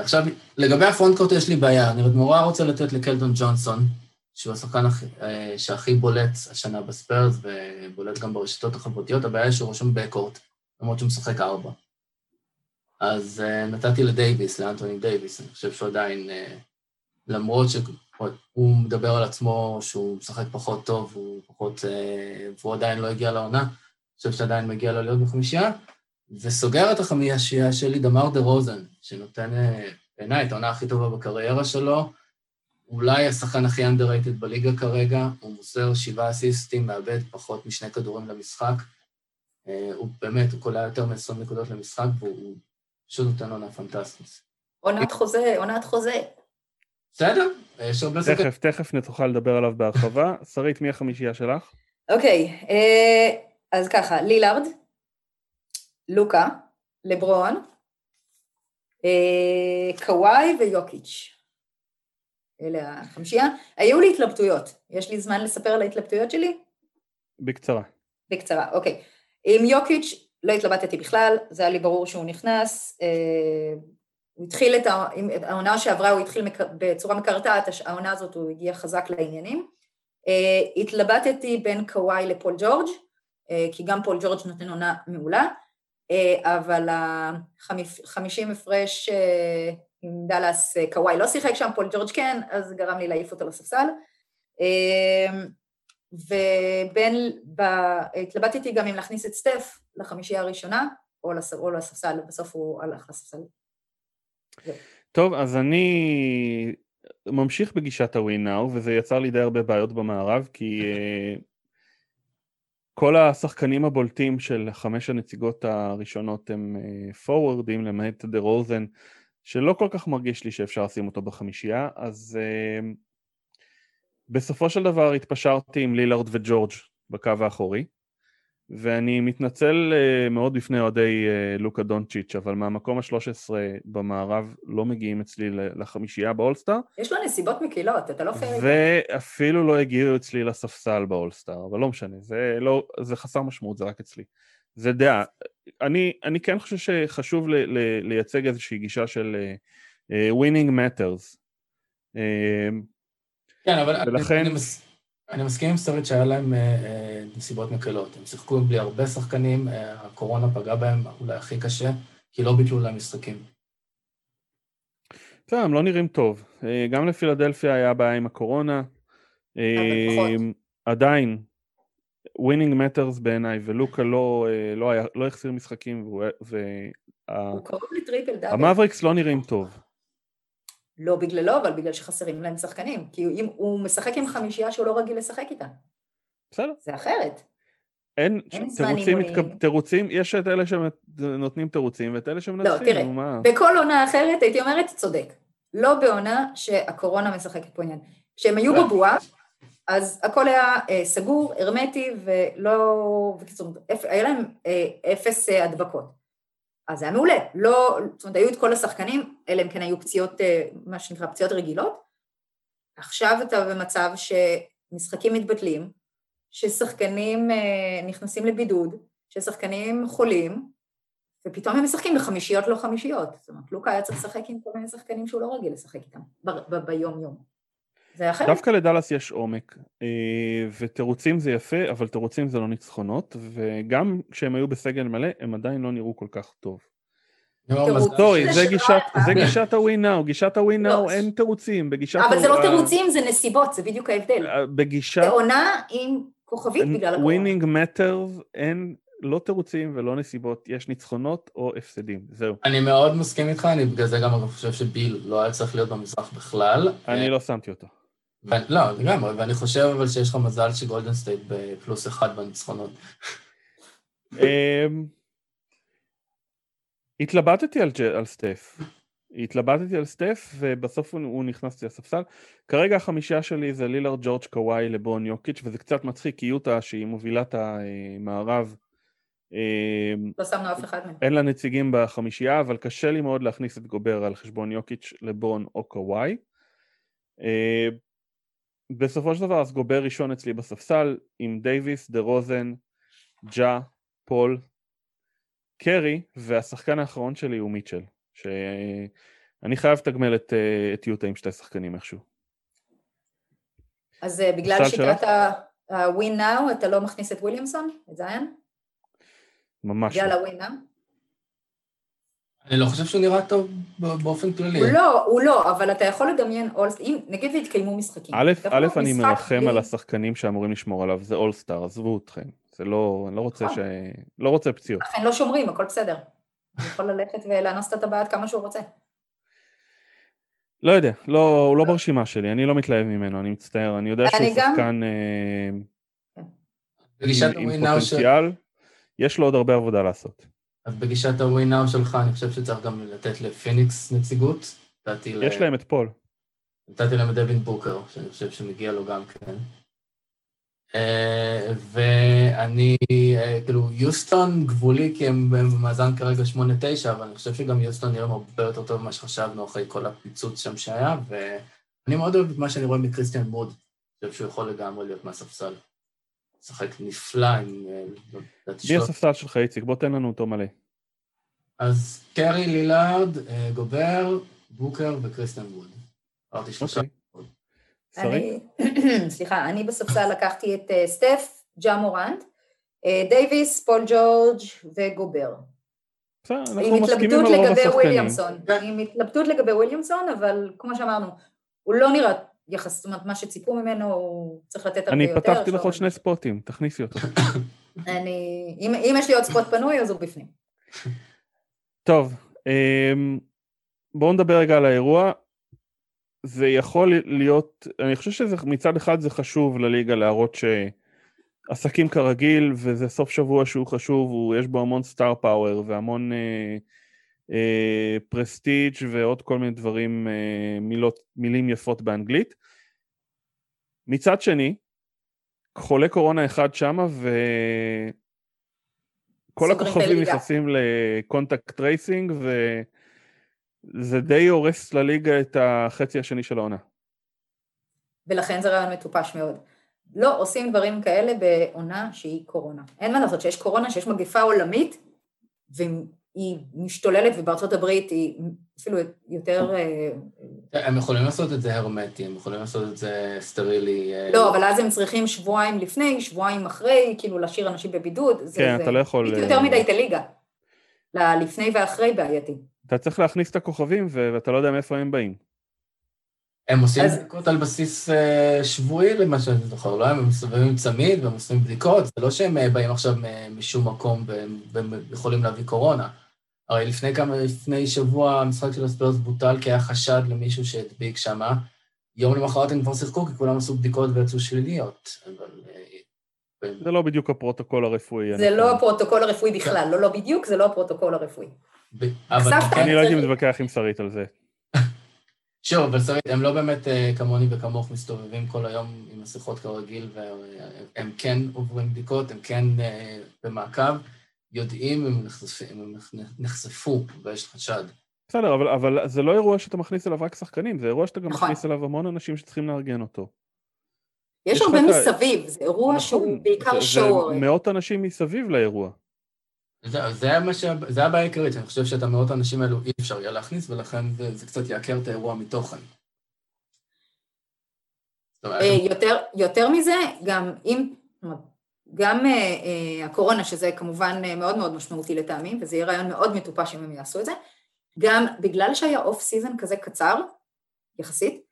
עכשיו, לגבי ה frontcourt יש לי בעיה, אני עוד נורא רוצה לתת לקלדון ג'ונסון, שהוא השחקן אה, שהכי בולט השנה בספרס ובולט גם ברשתות החברתיות, הבעיה היא שהוא רשום backcourt, למרות שהוא משחק ארבע. אז uh, נתתי לדייוויס, לאנטוני דייוויס, אני חושב שהוא עדיין, uh, למרות שהוא מדבר על עצמו שהוא משחק פחות טוב, הוא פחות, uh, והוא עדיין לא הגיע לעונה, אני חושב שעדיין מגיע לו להיות בחמישייה, וסוגר את החמישייה שלי דמר דה רוזן, שנותן uh, בעיניי, את העונה הכי טובה בקריירה שלו. אולי השחקן הכי underrated בליגה כרגע, הוא מוסר שבעה אסיסטים, מאבד פחות משני כדורים למשחק. אה, הוא באמת, הוא קולע יותר מ-20 נקודות למשחק, והוא פשוט נותן עונה פנטסטית.
עונת חוזה, עונת חוזה.
בסדר, יש הרבה
סיכוי. תכף, תכף נתוכל לדבר עליו בהרחבה. שרית, מי החמישייה שלך?
אוקיי, אה, אז ככה, לילארד, לוקה, לברון, אה, קוואי ויוקיץ'. אלה החמישייה. היו לי התלבטויות. יש לי זמן לספר על ההתלבטויות שלי?
בקצרה.
בקצרה, אוקיי. עם יוקיץ' לא התלבטתי בכלל, זה היה לי ברור שהוא נכנס. אה, הוא התחיל את העונה שעברה, הוא התחיל בצורה מקרטעת, העונה הזאת הוא הגיע חזק לעניינים. אה, התלבטתי בין קוואי לפול ג'ורג', אה, כי גם פול ג'ורג' נותן עונה מעולה, אבל החמישים הפרש עם דאלאס קוואי לא שיחק שם, פול ג'ורג' כן, אז גרם לי להעיף אותו לספסל. ובין, התלבטתי גם אם להכניס את סטף לחמישייה הראשונה, או, לס, או לספסל, בסוף הוא הלך לספסל.
טוב, אז אני ממשיך בגישת ה-Win Now, וזה יצר לי די הרבה בעיות במערב, כי uh, כל השחקנים הבולטים של חמש הנציגות הראשונות הם פורוורדים, uh, למעט דה רוזן, שלא כל כך מרגיש לי שאפשר לשים אותו בחמישייה, אז uh, בסופו של דבר התפשרתי עם לילארד וג'ורג' בקו האחורי, ואני מתנצל uh, מאוד בפני אוהדי uh, לוקה דונצ'יץ', אבל מהמקום ה-13 במערב לא מגיעים אצלי לחמישייה באולסטאר.
יש לו נסיבות מקילות, אתה לא פייר.
ואפילו לא הגיעו אצלי לספסל באולסטאר, אבל לא משנה, זה, לא, זה חסר משמעות, זה רק אצלי. זה דעה. אני, אני כן חושב שחשוב ל, ל, לייצג איזושהי גישה של uh, winning matters. Uh,
כן, אבל ולכן... אני, מס... אני מסכים עם שרית שהיה להם אה, אה, נסיבות מקלות. הם שיחקו בלי הרבה שחקנים, אה, הקורונה פגעה בהם אולי הכי קשה, כי לא ביטלו להם משחקים.
בסדר, הם לא נראים טוב. גם לפילדלפיה היה בעיה עם הקורונה. עדיין, winning matters בעיניי, ולוקה לא, לא, היה, לא החסיר משחקים. המאבריקס לא נראים טוב.
לא בגללו, אבל בגלל שחסרים להם שחקנים. כי אם הוא משחק עם חמישייה שהוא לא רגיל לשחק איתה.
בסדר.
זה אחרת.
אין, אין תירוצים, מתקב... תירוצים, יש את אלה שנותנים תירוצים ואת אלה שמנצחים,
לא, תראה, מה? בכל עונה אחרת הייתי אומרת, צודק. לא בעונה שהקורונה משחקת פה עניין. כשהם היו אה. בבועה, אז הכל היה אה, סגור, הרמטי, ולא... בקיצור, היה להם אה, אפס אה, הדבקות. אז זה היה מעולה. לא, זאת אומרת, היו את כל השחקנים, אלא אם כן היו פציעות, אה, מה שנקרא פציעות רגילות. עכשיו אתה במצב שמשחקים מתבטלים, ששחקנים אה, נכנסים לבידוד, ששחקנים חולים, ופתאום הם משחקים בחמישיות לא חמישיות. זאת אומרת, לוקה היה צריך לשחק עם כל מיני שחקנים שהוא לא רגיל לשחק איתם ביום-יום. זה אחרת.
דווקא לדאלאס יש עומק, אה, ותירוצים זה יפה, אבל תירוצים זה לא ניצחונות, וגם כשהם היו בסגל מלא, הם עדיין לא נראו כל כך טוב. sorry, זה גישת ה-win now, גישת ה-win now אין תירוצים, בגישת...
אבל זה לא תירוצים, זה נסיבות, זה בדיוק ההבדל.
אה, בגישת...
זה עונה עם כוכבית בגלל הקורונה.
winning matters, אין לא תירוצים ולא נסיבות, יש ניצחונות או הפסדים, זהו.
אני מאוד מסכים איתך, אני בגלל זה גם חושב שביל לא היה צריך להיות במזרח בכלל.
אני לא שמתי אותו.
לא, לגמרי, ואני חושב אבל שיש לך מזל שגולדן סטייט בפלוס אחד בניצחונות.
אמ, התלבטתי על סטף. התלבטתי על סטף ובסוף הוא נכנס לי לספסל. כרגע החמישה שלי זה לילארד, ג'ורג' קוואי, לברון, יוקיץ' וזה קצת מצחיק כי יוטה שהיא מובילה את המערב.
אמ, לא שמנו אף אחד מהם.
אין לה נציגים בחמישייה אבל קשה לי מאוד להכניס את גובר על חשבון יוקיץ', לברון או קוואי. בסופו של דבר אז גובר ראשון אצלי בספסל עם דייוויס, דה רוזן, ג'ה, פול, קרי, והשחקן האחרון שלי הוא מיטשל, שאני חייב לתגמל את, את יוטה עם שתי שחקנים איכשהו.
אז אה, בגלל שיטת ה-win now אתה לא מכניס את וויליאמסון, את זיין?
ממש
לא. בגלל ה-win now?
אני לא חושב שהוא נראה טוב באופן כללי.
הוא לא, הוא לא, אבל אתה יכול לדמיין אולסט, אם נגיד והתקיימו משחקים.
א', א', אני מרחם על השחקנים שאמורים לשמור עליו, זה אולסטאר, עזבו אתכם. זה לא, אני לא רוצה נכון. ש... לא רוצה פציעות.
אכן לא שומרים, הכל בסדר. הוא יכול ללכת ולאנוס את הטבעת כמה שהוא רוצה.
לא יודע, לא, הוא לא ברשימה שלי, אני לא מתלהב ממנו, אני מצטער, אני יודע שהוא שחקן אה, עם. פוטנציאל, יש לו עוד הרבה עבודה לעשות.
אז בגישת הווינאו שלך, אני חושב שצריך גם לתת לפיניקס נציגות. נתתי ל-
יש להם את פול.
נתתי להם את דווין בוקר, שאני חושב שמגיע לו גם כן. אה, ואני, אה, כאילו, יוסטון גבולי, כי הם במאזן כרגע 8-9, אבל אני חושב שגם יוסטון נראים הרבה יותר טוב ממה שחשבנו אחרי כל הפיצוץ שם שהיה, ואני מאוד אוהב את מה שאני רואה מקריסטיאן מוד. אני חושב שהוא יכול לגמרי להיות מהספסל. משחק נפלא עם... אה,
מי
שלוש-
הספסל שלך, איציק? בוא תן לנו אותו מלא.
אז קרי לילארד, אה, גובר, בוקר וקריסטיאן ווד. אמרתי שלושה.
אוקיי. שרי?
סליחה, אני בספסל לקחתי את אה, סטף, ג'ה מורנט, אה, דייוויס, פול ג'ורג' וגובר. עם התלבטות לגבי. וויליאמסון. עם התלבטות לגבי וויליאמסון, אבל כמו שאמרנו, הוא לא נראה יחס, זאת אומרת, מה שציפו ממנו, הוא צריך לתת הרבה
אני
יותר.
פתחתי לך עוד שני ספוטים, תכניסי אותו.
אני, אם, אם יש לי עוד ספוט פנוי, אז הוא בפנים.
טוב, אמ, בואו נדבר רגע על האירוע. זה יכול להיות, אני חושב שמצד אחד זה חשוב לליגה להראות שעסקים כרגיל, וזה סוף שבוע שהוא חשוב, הוא, יש בו המון סטאר פאוור והמון אה, פרסטיג' ועוד כל מיני דברים, אה, מילות, מילים יפות באנגלית. מצד שני, חולה קורונה אחד שמה, וכל הכוכבים. נכנסים ל contact tracing, וזה די הורס לליגה את החצי השני של העונה.
ולכן זה רעיון מטופש מאוד. לא עושים דברים כאלה בעונה שהיא קורונה. אין מה לעשות, שיש קורונה, שיש מגפה עולמית, והיא משתוללת, ובארצות הברית היא אפילו יותר... אה,
הם יכולים לעשות את זה הרמטי, הם יכולים לעשות את זה סטרילי. אה,
לא, אבל אז הם צריכים שבועיים לפני, שבועיים אחרי, כאילו להשאיר אנשים בבידוד.
כן,
זה
אתה לא יכול,
זה
אה,
יותר מדי את הליגה. ללפני ואחרי בעייתי.
אתה צריך להכניס את הכוכבים, ואתה לא יודע מאיפה הם באים.
הם עושים
אז-
בדיקות על בסיס שבועי, למה שאני זוכר, לא? הם מסתובבים עם צמיד והם עושים בדיקות, זה לא שהם באים עכשיו משום מקום והם והם יכולים להביא קורונה. הרי לפני כמה, לפני שבוע המשחק של הספרס בוטל כי היה חשד למישהו שהדביק שמה. יום למחרת הם כבר שיחקו כי כולם עשו בדיקות ויצאו שליליות. אבל... אה,
זה לא בדיוק הפרוטוקול הרפואי.
זה. לא הפרוטוקול הרפואי בכלל, לא לא בדיוק, זה לא הפרוטוקול הרפואי. נחשפת.
אני לא הייתי מתווכח עם שרית על זה.
שוב, אבל שרית, הם לא באמת אה, כמוני וכמוך מסתובבים כל היום עם מסכות כרגיל, והם כן עוברים בדיקות, הם כן אה, במעקב, יודעים אם הם נחשפ- אם הם נחשפו ויש חשד.
בסדר, אבל, אבל זה לא אירוע שאתה מכניס אליו רק שחקנים, זה אירוע שאתה גם
נכון.
מכניס אליו המון אנשים שצריכים לארגן אותו.
יש
יש
הרבה
לך את ה-
מסביב, זה אירוע שהוא
נכון,
בעיקר
זה-
שואו.
זה מאות אנשים מסביב לאירוע.
זה, זה, ש... זה הבעיה העיקרית, אני חושב שאת המאות האנשים האלו אי אפשר יהיה להכניס, ולכן זה, זה קצת יעקר את האירוע מתוכן.
אה, יותר, יותר מזה, גם אם, גם אה, אה, הקורונה, שזה כמובן אה, מאוד מאוד משמעותי לטעמי, וזה יהיה רעיון מאוד מטופש אם הם יעשו את זה, גם בגלל שהיה off season כזה קצר, יחסית,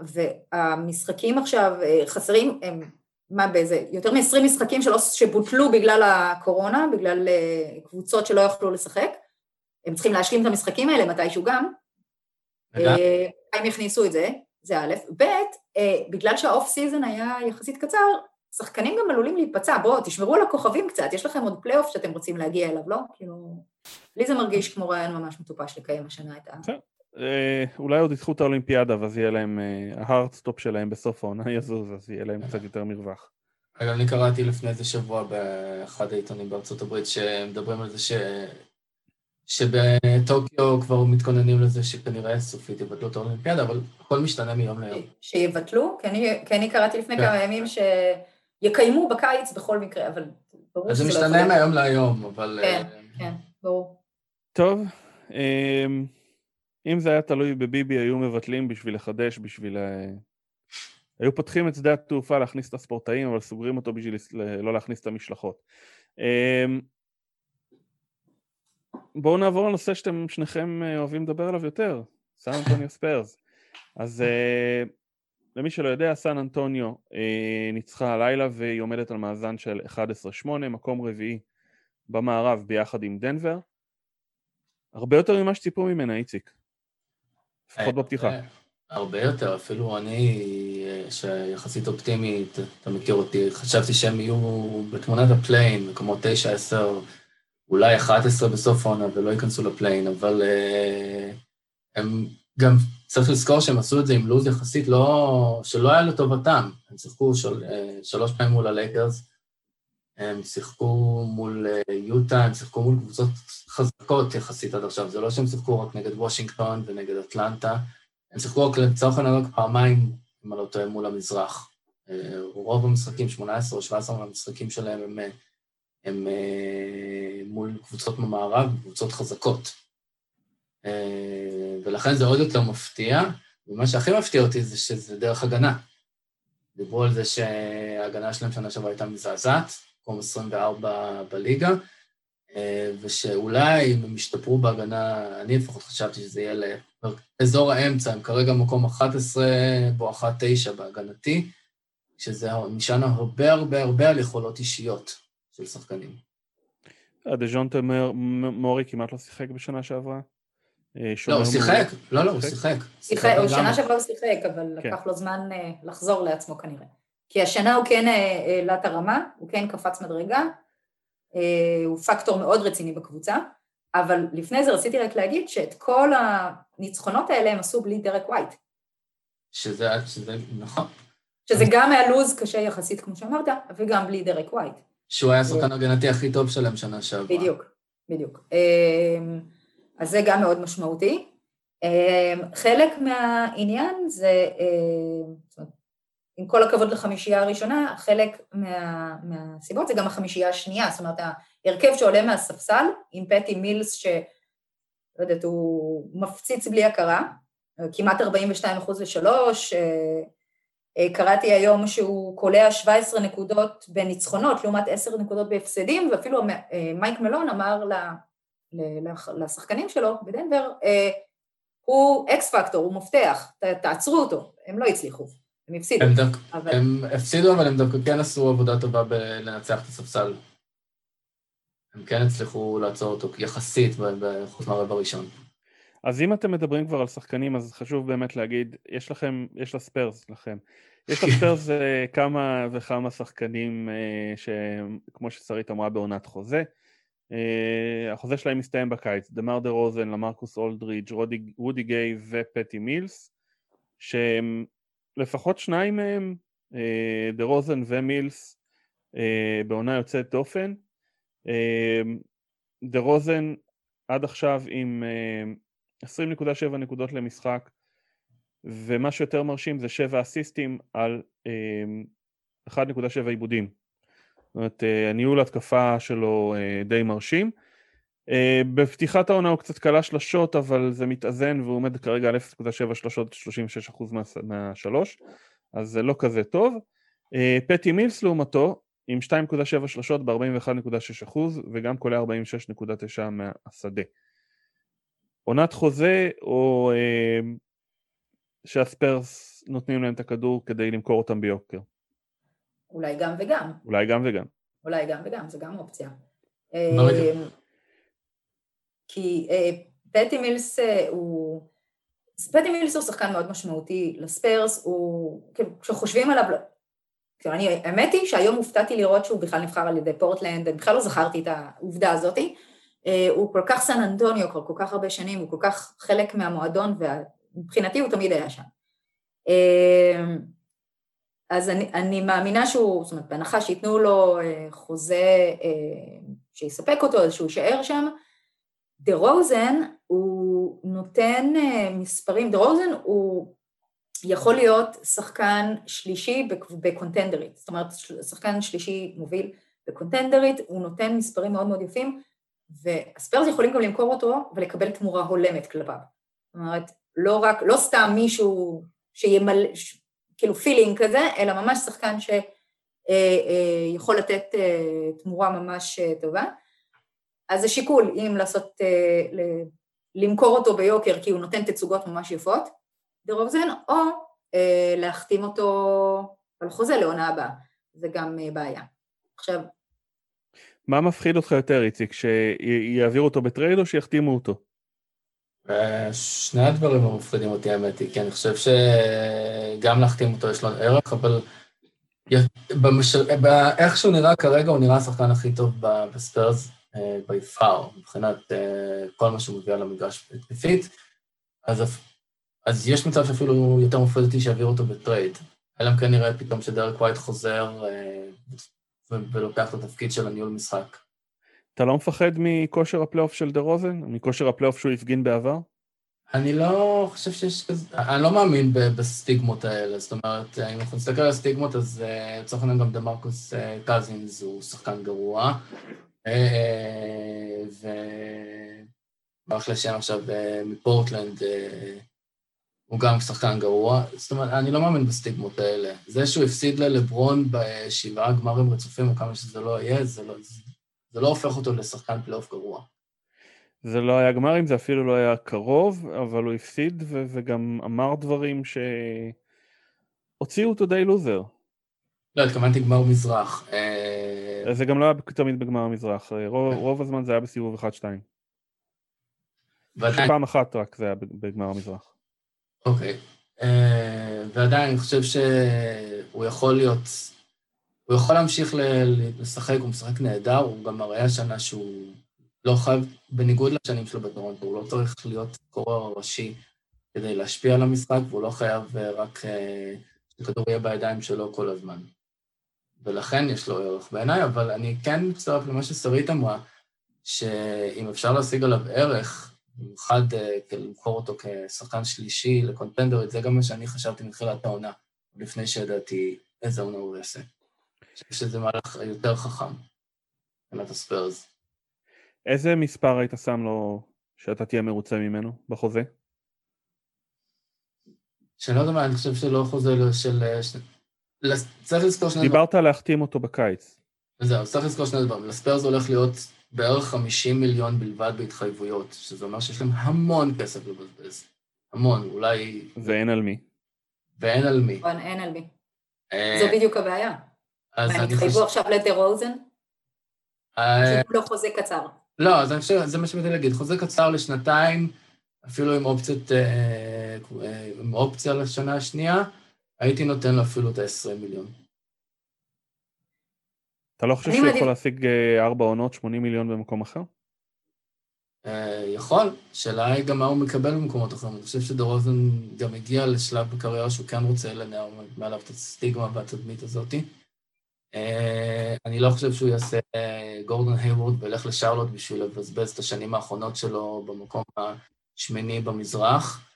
והמשחקים עכשיו חסרים, הם, מה באיזה, יותר מ-20 משחקים שלא, שבוטלו בגלל הקורונה, בגלל קבוצות שלא יכלו לשחק, הם צריכים להשלים את המשחקים האלה מתישהו גם, הם יכניסו את זה, זה א', ב', בגלל שה off season היה יחסית קצר, שחקנים גם עלולים להיפצע, בואו, תשמרו על הכוכבים קצת, יש לכם עוד פלייאוף שאתם רוצים להגיע אליו, לא? כאילו, לי זה מרגיש כמו רעיון ממש מטופש לקיים השנה את ה...
אה, אולי עוד ידחו את האולימפיאדה ואז יהיה להם, אה, ה hard stop שלהם בסוף העונה יזוז, אז יהיה להם קצת יותר מרווח.
אגב, אני קראתי לפני איזה שבוע באחד העיתונים בארצות הברית שמדברים על זה ש... שבטוקיו כבר מתכוננים לזה שכנראה סופית יבטלו את האולימפיאדה, אבל הכל משתנה מיום ליום.
שיבטלו, כי אני, כי אני קראתי לפני
כן.
כמה ימים שיקיימו בקיץ בכל מקרה, אבל ברור
אז זה
שזה לא
משתנה
יכול להיות.
מהיום להיום, אבל...
כן.
אה,
כן, ברור.
טוב, אמ, אם זה היה תלוי בביבי היו מבטלים בשביל לחדש, בשביל... אה, היו פותחים את שדה התעופה להכניס את הספורטאים, אבל סוגרים אותו בשביל לא להכניס את המשלחות. אמ, בואו נעבור לנושא שאתם שניכם אה, אוהבים לדבר עליו יותר, סן אנטוניו ספיירס. אז למי שלא יודע, סן אנטוניו אה, ניצחה הלילה והיא עומדת על מאזן של 11-8, מקום רביעי במערב ביחד עם דנבר. הרבה יותר ממה שציפו ממנה, איציק. לפחות בפתיחה.
הרבה יותר, אפילו אני, שיחסית אופטימי, אתה מכיר אותי, חשבתי שהם יהיו בתמונת ה play-in, מקומות 9, 10, אולי 11 בסוף העונה ולא ייכנסו ל play-in, אבל הם גם, צריך לזכור שהם עשו את זה עם לוז יחסית לא, שלא היה לטובתם. הם שיחקו של, שלוש פעמים מול הלייקרס, הם שיחקו מול יוטה, הם שיחקו מול קבוצות חזקות יחסית עד עכשיו, זה לא שהם שיחקו רק נגד וושינגטון ונגד אטלנטה, הם שיחקו רק לצורך העניין פעמיים, אם אני לא טועה, מול המזרח. רוב המשחקים, 18 או 17 מהמשחקים שלהם הם, הם, הם מול קבוצות במערב, קבוצות חזקות. ולכן זה עוד יותר מפתיע, ומה שהכי מפתיע אותי זה שזה דרך הגנה. דיברו על זה שההגנה שלהם שנה שעברה הייתה מזעזעת, מקום 24 בליגה, ושאולי אם הם ישתפרו בהגנה, אני לפחות חשבתי שזה יהיה לאזור האמצע, הם כרגע מקום 11 בואכה 9 בהגנתי, שזה נשען הרבה הרבה הרבה על יכולות אישיות של שחקנים.
דז'ונטה מורי כמעט לא שיחק בשנה שעברה.
לא, הוא שיחק, לא, לא, הוא שיחק.
הוא שנה שעברה הוא שיחק, אבל לקח לו זמן לחזור לעצמו כנראה. כי השנה הוא כן העלה את הרמה, הוא כן קפץ מדרגה, הוא פקטור מאוד רציני בקבוצה, אבל לפני זה רציתי רק להגיד שאת כל הניצחונות האלה הם עשו בלי דרק ווייט.
שזה, שזה נכון.
שזה גם היה לוז קשה יחסית, כמו שאמרת, וגם בלי דרק ווייט.
שהוא היה השחקן הגנתי הכי טוב שלהם שנה שעברה.
בדיוק, בדיוק. אז זה גם מאוד משמעותי. חלק מהעניין זה, אומרת, עם כל הכבוד לחמישייה הראשונה, חלק מה, מהסיבות זה גם החמישייה השנייה, זאת אומרת, ההרכב שעולה מהספסל, עם פטי מילס, שלא יודעת, הוא מפציץ בלי הכרה, כמעט 42 אחוז לשלוש, קראתי היום שהוא קולע 17 נקודות בניצחונות, לעומת 10 נקודות בהפסדים, ואפילו מייק מלון אמר לשחקנים שלו בדנבר, הוא אקס פקטור, הוא מפתח, תעצרו אותו, הם לא הצליחו. הם הפסידו.
הם, דוק, אבל... הם הפסידו, אבל הם דווקא כן עשו עבודה טובה בלנצח את הספסל. הם כן הצליחו לעצור אותו יחסית, חוץ מהרבע הראשון.
אז אם אתם מדברים כבר על שחקנים, אז חשוב באמת להגיד, יש לכם, יש לספיירס לכם. יש לספיירס אה, כמה וכמה שחקנים אה, שכמו ששרית אמרה בעונת חוזה. Uh, החוזה שלהם מסתיים בקיץ, דמר דה רוזן, למרקוס אולדריץ', רודי גיי ופטי מילס, שהם לפחות שניים מהם, אה, דה רוזן ומילס, אה, בעונה יוצאת דופן. אה, דה רוזן עד עכשיו עם 20.7 נקודות למשחק, ומה שיותר מרשים זה 7 אסיסטים על 1.7 עיבודים. זאת אומרת, הניהול התקפה שלו די מרשים. Uh, בפתיחת העונה הוא קצת קלע שלשות, אבל זה מתאזן והוא עומד כרגע על 0.7 שלשות, 36% מה, מהשלוש, אז זה לא כזה טוב. פטי מילס לעומתו, עם 2.7 שלשות ב-41.6% וגם קולע 46.9 מהשדה. עונת חוזה או שהספרס נותנים להם את הכדור כדי למכור אותם ביוקר?
אולי גם וגם.
אולי גם וגם.
אולי גם וגם, זה גם אופציה. כי אה, פטי מילס אה, הוא... פטי מילס הוא שחקן מאוד משמעותי לספיירס, הוא... כאילו, כשחושבים עליו... כאילו, אני, האמת היא שהיום הופתעתי לראות שהוא בכלל נבחר על ידי פורטלנד, אני בכלל לא זכרתי את העובדה הזאתי. אה, הוא כל כך סן אנטוניו כבר כל כך הרבה שנים, הוא כל כך חלק מהמועדון, ומבחינתי הוא תמיד היה שם. אז אני, אני מאמינה שהוא, זאת אומרת, בהנחה שייתנו לו חוזה שיספק אותו, אז שהוא יישאר שם, דה רוזן הוא נותן אה, מספרים, דה רוזן הוא יכול להיות שחקן שלישי בקונטנדרית, זאת אומרת שחקן שלישי מוביל בקונטנדרית, הוא נותן מספרים מאוד מאוד יפים, והספיירס יכולים גם למכור אותו ולקבל תמורה הולמת כלפיו. זאת אומרת, לא רק, לא סתם מישהו שימלא, כאילו filling כזה, אלא ממש שחקן שיכול אה, אה, לתת תמורה ממש טובה. אז זה שיקול אם לעשות, אה, למכור אותו ביוקר כי הוא נותן תצוגות ממש יפות, דה רוזן, או אה, להחתים אותו על חוזה לעונה הבאה, זה גם אה, בעיה. עכשיו...
מה מפחיד אותך יותר, איציק, שיעבירו אותו בטרייד או שיחתימו אותו?
שני הדברים המפחידים אותי, האמת היא, כי אני חושב שגם להחתים אותו יש לו ערך, אבל במש... איך שהוא נראה כרגע, הוא נראה השחקן הכי טוב בספרס by far, מבחינת כל מה שהוא מביא על המגרש התקפית, אז, אז יש מצב שאפילו יותר מפחיד אותי שיעביר אותו בטרייד. אלא אם כן נראה פתאום שדרק ווייט חוזר ולוקח את התפקיד של הניהול משחק.
אתה לא מפחד מכושר הפלייאוף של דה רוזן? מכושר הפלייאוף שהוא הפגין בעבר?
אני לא חושב שיש כזה, אני לא מאמין בסטיגמות האלה, זאת אומרת, אם אנחנו נסתכל על הסטיגמות, אז אה, לצורך העניין גם דה מרקוס אה, קזינס הוא שחקן גרוע, אה, וברח לי השם עכשיו מפורטלנד, הוא גם שחקן גרוע, זאת אומרת, אני לא מאמין בסטיגמות האלה. זה שהוא הפסיד ללברון בשבעה גמרים רצופים, או כמה שזה לא יהיה, זה לא, זה לא הופך אותו לשחקן פלייאוף גרוע.
זה לא היה גמרים, זה אפילו לא היה קרוב, אבל הוא הפסיד ו- וגם אמר דברים שהוציאו אותו די לוזר.
לא, התכוונתי גמר מזרח.
אה, זה גם לא היה תמיד בגמר המזרח, רוב, רוב הזמן זה היה בסיבוב 1-2. ועדיין... פעם אחת רק זה היה בגמר המזרח.
אוקיי. אה, ועדיין אני חושב שהוא יכול להיות הוא יכול להמשיך לשחק, הוא משחק נהדר, הוא גם מראה השנה שהוא לא חייב, בניגוד לשנים שלו בטורונטו, הוא לא צריך להיות קורא ראשי כדי להשפיע על המשחק, והוא לא חייב אה, רק אה, שכדור יהיה בידיים שלו כל הזמן. ולכן יש לו ערך בעיניי, אבל אני כן מצטרף למה ששרית אמרה, שאם אפשר להשיג עליו ערך, במיוחד אה, למכור אותו כשחקן שלישי לקונטנדרית, זה גם מה שאני חשבתי מתחילת העונה, לפני שידעתי איזה עונה הוא יעשה. חושב שזה מהלך יותר חכם, מבחינת הספיירס.
איזה מספר היית שם לו שאתה תהיה מרוצה ממנו בחוזה?
שאני לא יודע מה, אני חושב שלא חוזה של... צריך לזכור שני
דברים. דיברת על להחתים אותו בקיץ.
זהו, צריך לזכור שני דברים. לספיירס הולך להיות בערך 50 מיליון בלבד בהתחייבויות, שזה אומר שיש להם המון כסף לבזבז. המון, אולי...
ואין על מי.
ואין על מי.
אין על מי. אה, זו בדיוק הבעיה.
אז
אני חושב... התחייבו עכשיו לדה רוזן? אה, לא חוזה קצר.
לא, אז אני חושב, זה מה שבאתי להגיד, חוזה קצר לשנתיים, אפילו עם אופציית, אה, אה, עם אופציה לשנה השנייה, הייתי נותן לו אפילו את ה-20 מיליון.
אתה לא חושב שהוא יכול להשיג ארבע עונות, 80 מיליון במקום אחר?
יכול, השאלה היא גם מה הוא מקבל במקומות אחרים. אני חושב שדורוזן גם הגיע לשלב בקריירה שהוא כן רוצה לנער מעליו את הסטיגמה והתדמית הזאתי. אה, אני לא חושב שהוא יעשה אה, גורדון הייוורד וילך לשרלוט בשביל לבזבז את השנים האחרונות שלו במקום השמיני במזרח,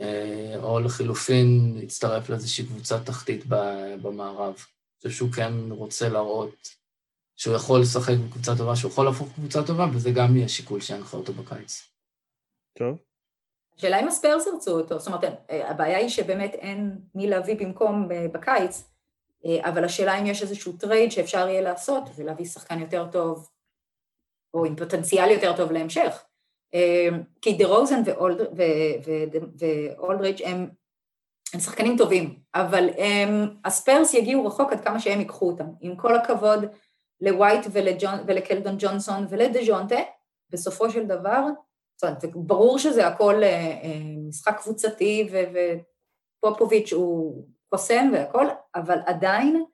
אה, או לחילופין יצטרף לאיזושהי קבוצה תחתית במערב. אני חושב שהוא כן רוצה להראות שהוא יכול לשחק בקבוצה טובה, שהוא יכול להפוך קבוצה טובה, וזה גם יהיה שיקול שינחה אותו בקיץ.
טוב.
השאלה אם הספרס ירצו אותו, זאת אומרת, הבעיה היא שבאמת אין מי להביא במקום בקיץ, אבל השאלה אם יש איזשהו טרייד שאפשר יהיה לעשות ולהביא שחקן יותר טוב, או עם פוטנציאל יותר טוב להמשך. אה, כי דה רוזן ואולדריץ' הם, הם שחקנים טובים, אבל הם, הספרס יגיעו רחוק עד כמה שהם ייקחו אותם. עם כל הכבוד לווייט ולקלדון ג'ונסון ולדז'ונטה, בסופו של דבר, זאת אומרת, ברור שזה הכל אה, משחק קבוצתי ופופוביץ' הוא קוסם והכל, אבל עדיין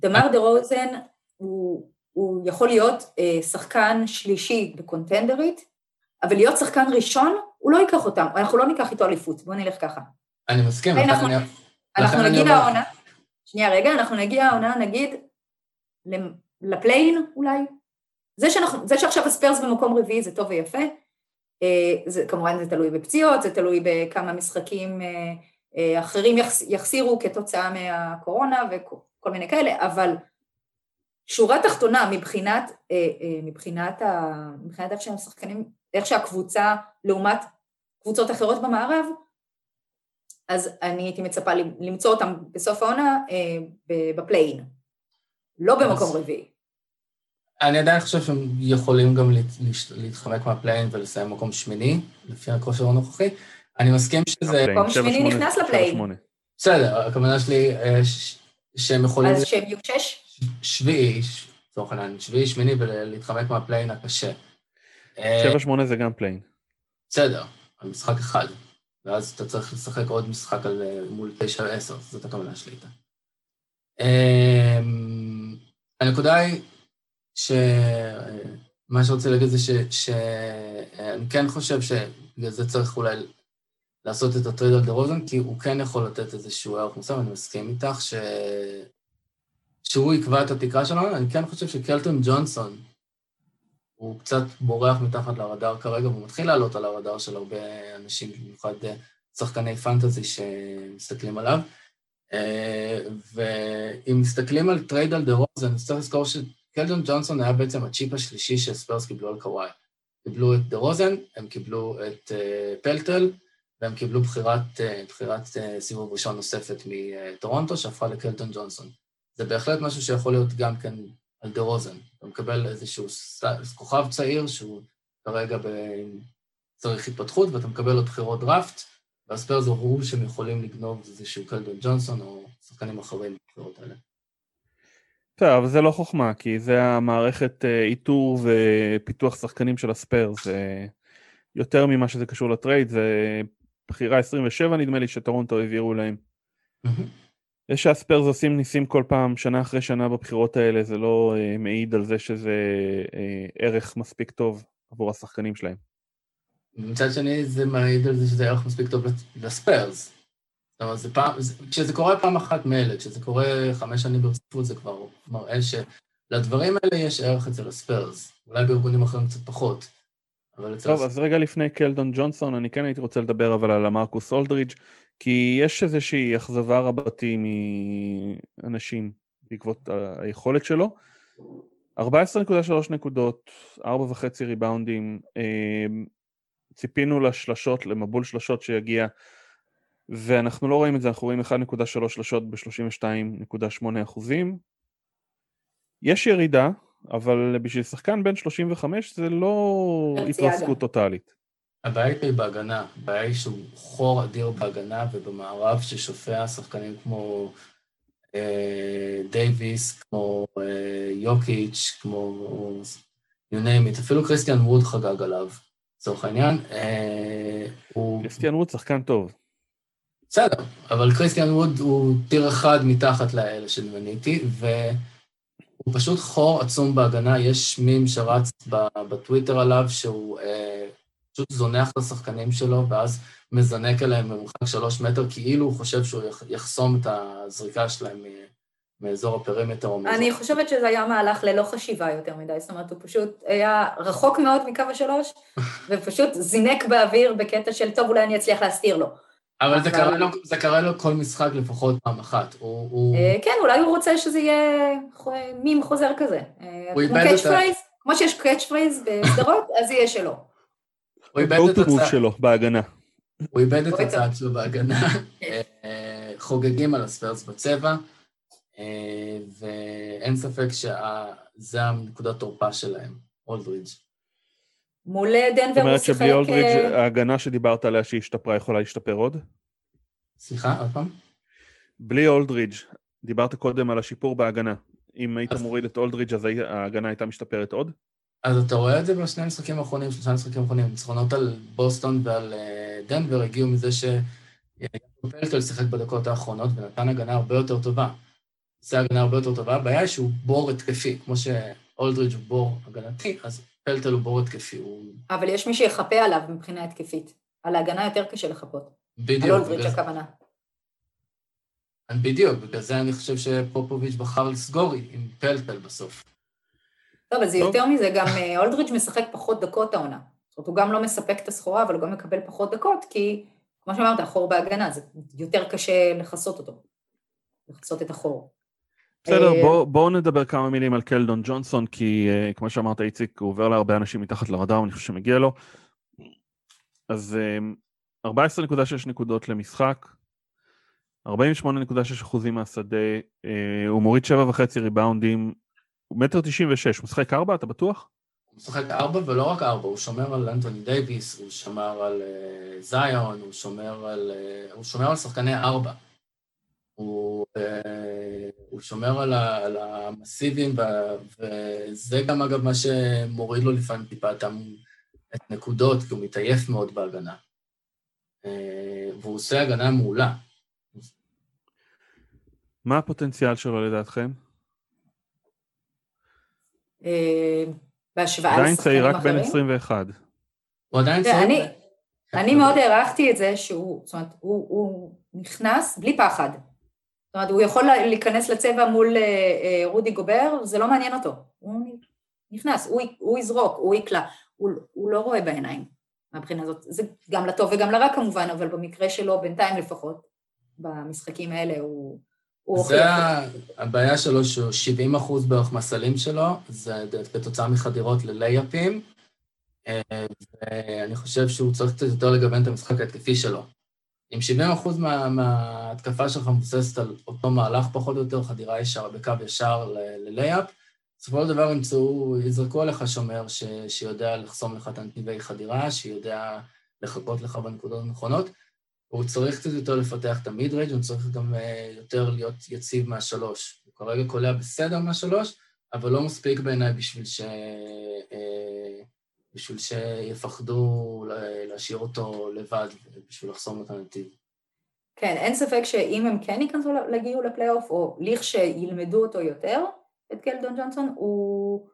דמר דה רוזן הוא, הוא יכול להיות אה, שחקן שלישי בקונטנדרית, אבל להיות שחקן ראשון, הוא לא ייקח אותם, אנחנו לא ניקח איתו אליפות, בואו נלך ככה.
אני מסכים,
לכן אנחנו, אני... אנחנו נגיד העונה, שנייה רגע, אנחנו נגיע העונה נגיד לפליין אולי, זה, שאנחנו, זה שעכשיו הספיירס במקום רביעי זה טוב ויפה, אה, זה, כמובן זה תלוי בפציעות, זה תלוי בכמה משחקים אה, אחרים יחסירו כתוצאה מהקורונה וכל מיני כאלה, אבל שורה תחתונה מבחינת, אה, אה, מבחינת, ה, מבחינת איך שהם שחקנים, איך שהקבוצה לעומת קבוצות אחרות במערב, אז אני הייתי מצפה למצוא אותם בסוף העונה ב play-in, לא במקום רביעי.
אני עדיין חושב שהם יכולים גם להתחמק מה play-in ולסיים מקום שמיני, לפי הכושר הנוכחי. אני מסכים שזה...
מקום שמיני נכנס ל play-in.
בסדר, הכוונה שלי אה, שהם יכולים...
אז שהם יהיו שש?
שביעי, לצורך העניין, שביעי, שמיני ולהתחמק מה play-in הקשה.
שבע שמונה זה גם play-in.
בסדר, על משחק אחד, ואז אתה צריך לשחק עוד משחק על, מול תשע ועשר, זאת הכוונה שלי איתה. הנקודה היא שמה שרוצה להגיד זה שאני כן חושב שבגלל זה צריך אולי לעשות את ה trade על דרוזן, כי הוא כן יכול לתת איזשהו ערך מוסף, אני מסכים איתך, ש... שהוא יקבע את התקרה שלנו, אני כן חושב שקלדון ג'ונסון הוא קצת בורח מתחת לרדאר כרגע, והוא מתחיל לעלות על הרדאר של הרבה אנשים, במיוחד אה, שחקני fantasy שמסתכלים עליו. אה, ואם מסתכלים על trade על דרוזן, אז צריך לזכור שקלדון ג'ונסון היה בעצם הצ'יפ השלישי שהספרס קיבלו על קוואי. קיבלו את דרוזן, הם קיבלו את אה, פרטל, והם קיבלו בחירת, בחירת סיבוב ראשון נוספת מטורונטו, שהפכה לקלדון ג'ונסון. זה בהחלט משהו שיכול להיות גם כן על דרוזן. אתה מקבל איזשהו כוכב צעיר שהוא כרגע צריך התפתחות, ואתה מקבל עוד בחירות דראפט, והספרס הראו שהם יכולים לגנוב איזשהו קלדון ג'ונסון או שחקנים אחרים בבחירות האלה.
טוב, אבל זה לא חוכמה, כי זה המערכת אה, איתור ופיתוח שחקנים של הספרס. יותר ממה שזה קשור ל trade, זה בחירה 27 נדמה לי שטורונטו העבירו להם. זה שהספיירס עושים ניסים כל פעם, שנה אחרי שנה בבחירות האלה, זה לא אה, מעיד על זה שזה אה, ערך מספיק טוב עבור השחקנים שלהם.
מצד שני זה מעיד על זה שזה ערך מספיק טוב לספיירס. זאת אומרת, זה פעם, זה, כשזה קורה פעם אחת מילד, כשזה קורה חמש שנים ברציפות, זה כבר מראה שלדברים האלה יש ערך אצל הספיירס. אולי בארגונים אחרים קצת פחות.
טוב, אז רגע לפני קלדון ג'ונסון, אני כן הייתי רוצה לדבר אבל על המרקוס אולדרידג', כי יש איזושהי אכזבה רבתי מאנשים בעקבות היכולת שלו. 14.3 נקודות, 4.5 ריבאונדים, אמ, ציפינו לשלשות, למבול שלשות שיגיע, ואנחנו לא רואים את זה, אנחנו רואים 1.3 שלשות ב-32.8 אחוזים. יש ירידה, אבל בשביל שחקן בן 35 זה לא התרסקות טוטאלית.
הבעיה היא בהגנה, הבעיה היא שהוא חור אדיר בהגנה ובמערב ששופע שחקנים כמו אה, דייוויס, כמו אה, יוקיץ', כמו you name it, אפילו קריסטיאן ווד חגג עליו, לצורך העניין. אה,
הוא... קריסטיאן ווד שחקן טוב.
בסדר, אבל קריסטיאן ווד הוא tier אחד מתחת לאלה שמניתי, והוא פשוט חור עצום בהגנה, יש מים שרץ בטוויטר עליו שהוא... אה, פשוט זונח את השחקנים שלו, ואז מזנק אליהם במרחק שלוש מטר, כאילו הוא חושב שהוא יחסום את הזריקה שלהם מאזור ה perimeter או מאזור...
אני חושבת שזה היה מהלך ללא חשיבה יותר מדי, זאת אומרת, הוא פשוט היה רחוק מאוד מקו השלוש, ופשוט זינק באוויר בקטע של, טוב, אולי אני אצליח להסתיר לו.
אבל זה קרה, לו, זה קרה לו כל משחק לפחות פעם אחת. הוא, הוא...
אה, כן, אולי הוא רוצה שזה יהיה מים חוזר כזה. אה, כמו catchphrase, כמו שיש catchphrase בסדרות, אז יהיה שלו.
הוא איבד את הצד
שלו בהגנה.
הוא איבד את הצד שלו בהגנה. אה, חוגגים על הספרס בצבע, אה, ואין ספק שזה הנקודת תורפה שלהם, אולדרידג'.
מול דנבר הוא שיחק... זאת
אומרת שבלי אולדרידג' ההגנה שדיברת עליה שהשתפרה יכולה להשתפר עוד?
סליחה, עוד פעם?
בלי אולדרידג', דיברת קודם על השיפור בהגנה. אם היית מוריד את אולדרידג' אז ההגנה הייתה משתפרת עוד?
אז אתה רואה את זה בשני המשחקים האחרונים, שלושה משחקים האחרונים, ניצחונות על בוסטון ועל אה, דנבר הגיעו מזה שפלטל שיחק בדקות האחרונות ונתן הגנה הרבה יותר טובה. זה הגנה הרבה יותר טובה, הבעיה היא שהוא בור התקפי, כמו שאולדרידג' הוא בור הגנתי, אז פלטל הוא בור התקפי. הוא...
אבל יש מי שיחפה עליו מבחינה התקפית. על ההגנה יותר קשה לחפות.
בדיוק.
על אולדרידג' הכוונה.
בדיוק, בגלל זה אני חושב שפופוביץ' בחר לסגור עם פלטל בסוף.
טוב, אז יותר מזה, גם אה, אולדריץ' משחק פחות דקות העונה. זאת אומרת, הוא גם לא מספק את הסחורה, אבל הוא גם מקבל פחות דקות, כי, כמו שאמרת, החור בהגנה, זה יותר קשה לכסות אותו, לכסות את החור.
בסדר, אה, בואו בוא נדבר כמה מילים על קלדון ג'ונסון, כי uh, כמו שאמרת, איציק, הוא עובר להרבה אנשים מתחת לרדאר, אני חושב שמגיע לו. אז uh, 14.6 נקודות למשחק, 48.6 אחוזים מהשדה, uh, הוא מוריד 7.5 ריבאונדים, הוא מטר תשעים ושש, הוא משחק ארבע, אתה בטוח?
הוא משחק ארבע ולא רק ארבע, הוא שומר על אנטוני דייוויס, הוא שומר על uh, זיון, הוא שומר על, uh, הוא שומר על שחקני ארבע. הוא, uh, הוא שומר על, ה, על המסיביים, וזה גם אגב מה שמוריד לו לפעמים טיפה את את נקודות, כי הוא מתעייף מאוד בהגנה. והוא עושה הגנה מעולה.
מה הפוטנציאל שלו לדעתכם?
בהשוואה
לשחקנים אחרים? עדיין צעיר, רק בן 21.
הוא עדיין צעיר.
אני מאוד הערכתי את זה שהוא, זאת אומרת, הוא, הוא נכנס בלי פחד. זאת אומרת, הוא יכול להיכנס לצבע מול אה, אה, רודי גובר, זה לא מעניין אותו. הוא נכנס, הוא, הוא יזרוק, הוא יקלע. הוא, הוא לא רואה בעיניים מהבחינה הזאת. זה גם לטוב וגם לרע כמובן, אבל במקרה שלו, בינתיים לפחות, במשחקים האלה הוא...
זה הבעיה שלו, שהוא 70 אחוז בערך מהסלים שלו, זה כתוצאה מחדירות ללייפים, ואני חושב שהוא צריך קצת יותר לגוון את המשחק ההתקפי שלו. אם 70 אחוז מה, מההתקפה שלך מבוססת על אותו מהלך פחות או יותר, חדירה ישר בקו ישר ללייפ, בסופו של דבר ימצאו, יזרקו עליך שומר ש, שיודע לחסום לך את הנתיבי חדירה, שיודע לחכות לך בנקודות הנכונות. הוא צריך קצת יותר לפתח את המיד רייג', הוא צריך גם אה, יותר להיות יציב מהשלוש. הוא כרגע קולע בסדר מהשלוש, אבל לא מספיק בעיניי בשביל, ש... בשביל שיפחדו להשאיר אותו לבד, בשביל לחסום את הנתיב.
כן, אין ספק שאם הם כן ייכנסו, להגיעו לפלייאוף, או לכשילמדו אותו יותר, את קלדון ג'ונסון, הוא...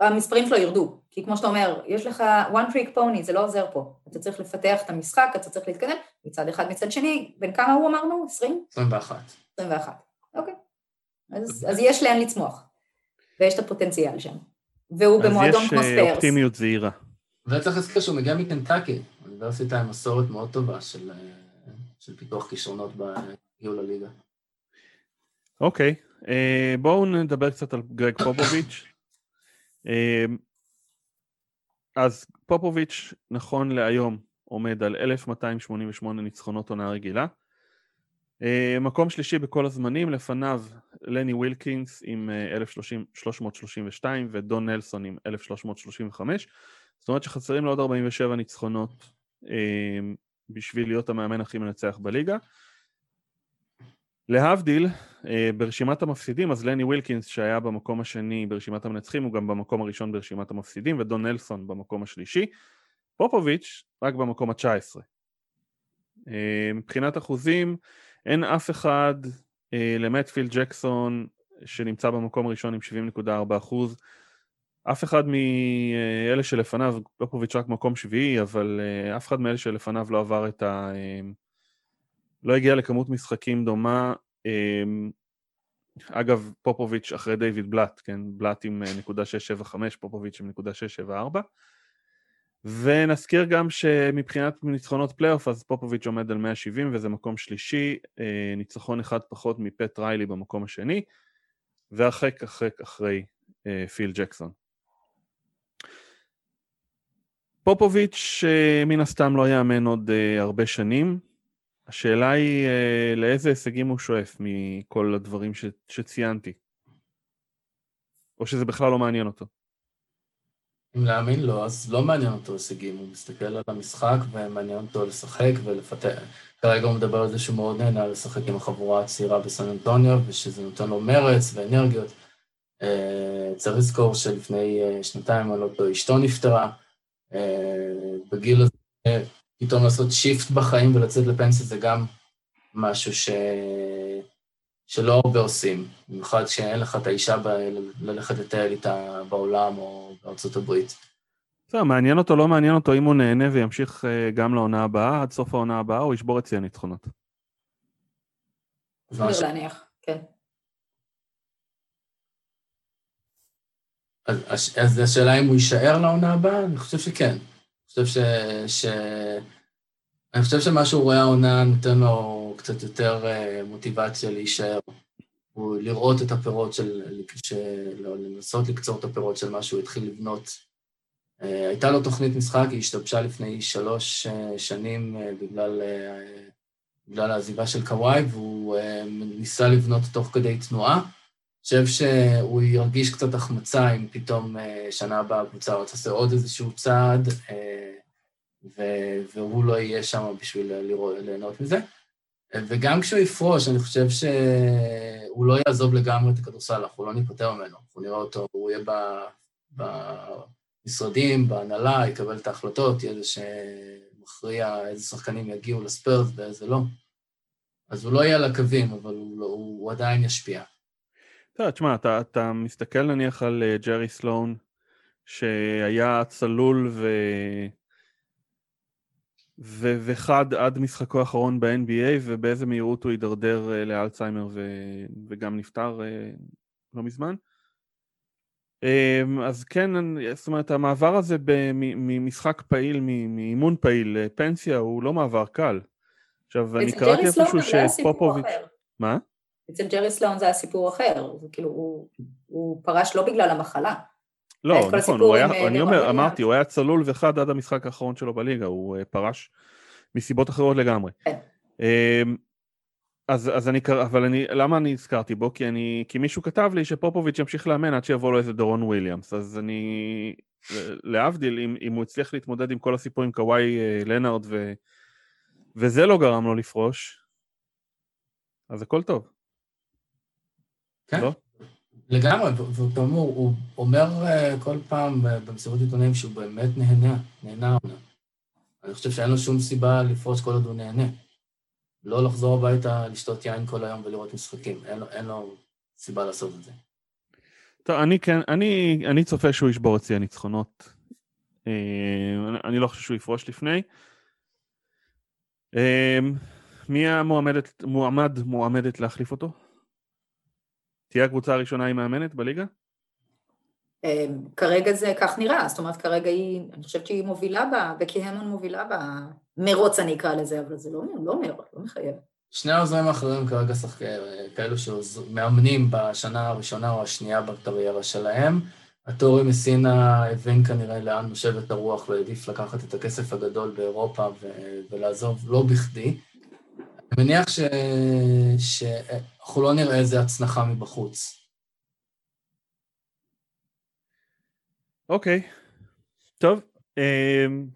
המספרים שלו ירדו. כי כמו שאתה אומר, יש לך one trick pony, זה לא עוזר פה. אתה צריך לפתח את המשחק, אתה צריך להתקדם, מצד אחד, מצד שני, בין כמה הוא אמרנו? 20?
21.
21, אוקיי. אז, אז יש לאן לצמוח, ויש את הפוטנציאל שם. והוא במועדון כמו ספיירס. אז
יש אופטימיות זהירה.
וצריך להזכיר שהוא מגיע מקנטקי, אוניברסיטה עם מסורת מאוד טובה של, של פיתוח כישרונות בגיול הליגה.
אוקיי, בואו נדבר קצת על גרג פופוביץ'. אז פופוביץ', נכון להיום, עומד על 1,288 ניצחונות עונה רגילה. Uh, מקום שלישי בכל הזמנים, לפניו לני ווילקינס עם 1,332 אה, ודון נלסון עם 1,335. זאת אומרת שחסרים לו עוד 47 ניצחונות uh, בשביל להיות המאמן הכי מנצח בליגה. להבדיל, אה, ברשימת המפסידים, אז לני ווילקינס שהיה במקום השני ברשימת המנצחים הוא גם במקום הראשון ברשימת המפסידים ודון נלסון במקום השלישי. פופוביץ' רק במקום ה-19. אה, מבחינת אחוזים, אין אף אחד אה, למט פיל ג'קסון שנמצא במקום הראשון עם 70.4 אחוז. אף אחד מאלה שלפניו, פופוביץ' רק מקום שביעי, אבל אף אחד מאלה שלפניו לא עבר את ה... לא הגיע לכמות משחקים דומה, אמ, אגב פופוביץ' אחרי דיוויד בלאט, כן, בלאט עם אה, נקודה 675, פופוביץ' עם נקודה 674, ונזכיר גם שמבחינת ניצחונות פלייאוף אז פופוביץ' עומד על 170 וזה מקום שלישי, אה, ניצחון אחד פחות מפט ריילי במקום השני, והרחק הרחק אחרי אה, פיל ג'קסון. פופוביץ' מן הסתם לא יאמן עוד הרבה שנים, השאלה היא אה, לאיזה הישגים הוא שואף מכל הדברים ש, שציינתי. או שזה בכלל לא מעניין אותו.
אם להאמין לו, אז לא מעניין אותו הישגים, הוא מסתכל על המשחק ומעניין אותו לשחק ולפתח. כרגע הוא מדבר על זה שהוא מאוד נהנה לשחק עם החבורה הצעירה בסן אנטוניו, ושזה נותן לו מרץ ואנרגיות. אה, צריך לזכור שלפני אה, שנתיים, לא טועה, אשתו נפטרה. בגיל הזה פתאום לעשות שיפט בחיים ולצאת לפנסיה זה גם משהו ש... שלא הרבה עושים, במיוחד כשאין לך את האישה ב... ללכת לטייל איתה בעולם או בארצות הברית.
בסדר, מעניין אותו, לא מעניין אותו אם הוא נהנה וימשיך אה, גם לעונה הבאה, עד סוף העונה הבאה, או ישבור את שיא הניצחונות.
סביר להניח, כן.
אז, אז השאלה אם הוא יישאר לעונה הבאה? אני חושב שכן. חושב ש... ש... אני חושב שמה שהוא רואה העונה נותן לו קצת יותר אה, מוטיבציה להישאר. הוא לראות את הפירות של... של... לא, לנסות לקצור את הפירות של מה שהוא התחיל לבנות. אה, הייתה לו תוכנית משחק, היא השתבשה לפני שלוש אה, שנים בגלל, בגלל העזיבה של קוואי, והוא ניסה לבנות תוך כדי תנועה. חושב שהוא ירגיש קצת החמצה אם פתאום שנה הבאה הקבוצה רוצה לעשות עוד איזשהו צעד, אה, והוא לא יהיה שם בשביל לראות, ליהנות מזה. וגם כשהוא יפרוש, אני חושב שהוא לא יעזוב לגמרי את הכדורסל, אנחנו לא ניפטר ממנו, אנחנו נראה אותו, הוא יהיה במשרדים, בהנהלה, יקבל את ההחלטות, יהיה זה שמכריע איזה שחקנים יגיעו לספרס ואיזה לא. אז הוא לא יהיה על הקווים, אבל הוא, לא, הוא עדיין ישפיע.
תשמע, אתה, אתה מסתכל נניח על uh, ג'רי סלון, שהיה צלול ו... וחד עד משחקו האחרון ב-NBA, ובאיזה מהירות הוא הידרדר uh, לאלצהיימר ו... וגם נפטר uh, לא מזמן. Um, אז כן, זאת אומרת, המעבר הזה ממשחק פעיל, מאימון פעיל לפנסיה, הוא לא מעבר קל. עכשיו, אני קראתי איפשהו שפופוביץ'... מה?
אצל ג'רי סלון זה היה סיפור אחר, כאילו, הוא, הוא פרש לא בגלל המחלה.
לא, נכון, הוא היה, אה, אני אומר, אמרתי, הוא היה צלול וחד עד המשחק האחרון שלו בליגה, הוא uh, פרש מסיבות אחרות לגמרי. כן. Um, אז, אז אני, אבל אני, למה אני הזכרתי בו? כי אני, כי מישהו כתב לי שפופוביץ' ימשיך לאמן עד שיבוא לו איזה דורון וויליאמס, אז אני, להבדיל, אם, אם הוא הצליח להתמודד עם כל הסיפור עם קוואי אה, לנארד ו, וזה לא גרם לו לפרוש, אז הכל טוב.
כן, לא? לגמרי, וכאמור, הוא אומר אה, כל פעם אה, במסיבות עיתונאים שהוא באמת נהנה, נהנה עונה. אני חושב שאין לו שום סיבה לפרוש כל עוד הוא נהנה. לא לחזור הביתה, לשתות יין כל היום ולראות משחקים, אין לו, אין לו סיבה לעשות את זה.
טוב, אני כן, אני, אני צופה שהוא ישבור שיא הניצחונות. אה, אני לא חושב שהוא יפרוש לפני. מי המועמדת, מועמד, מועמדת להחליף אותו? תהיה הקבוצה הראשונה היא מאמנת בליגה?
אמ, כרגע זה כך נראה, זאת אומרת כרגע היא, אני חושבת שהיא מובילה בה, בקי המון מובילה במרוץ אני אקרא לזה, אבל זה לא, לא מרוץ, לא מחייב.
שני העוזרים האחרים כרגע שחקי, כאלו שמאמנים בשנה הראשונה או השנייה בקריירה שלהם. הטורי מסינה הבין כנראה לאן נושבת הרוח והעדיף לקחת את הכסף הגדול באירופה ו- ולעזוב לא בכדי. אני מניח שאנחנו לא נראה איזה הצנחה מבחוץ.
אוקיי, טוב. אמ,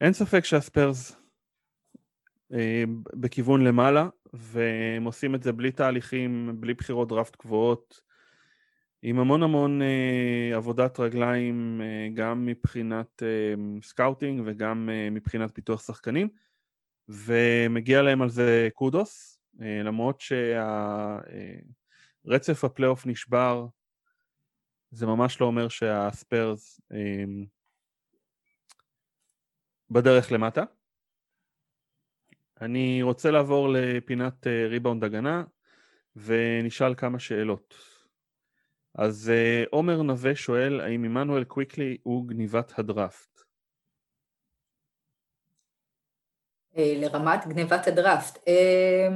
אין ספק שהספרס אמ, בכיוון למעלה, והם עושים את זה בלי תהליכים, בלי בחירות דראפט קבועות, עם המון המון אה, עבודת רגליים, אה, גם מבחינת אה, scouting וגם אה, מבחינת פיתוח שחקנים. ומגיע להם על זה kudos, אה, למרות שהרצף הפלייאוף נשבר, זה ממש לא אומר שהספרס אה, בדרך למטה. אני רוצה לעבור לפינת ריבאונד אה, הגנה ונשאל כמה שאלות. אז עומר נווה שואל האם עמנואל קוויקלי הוא גניבת הדראפט?
אה, לרמת גניבת הדראפט. אה,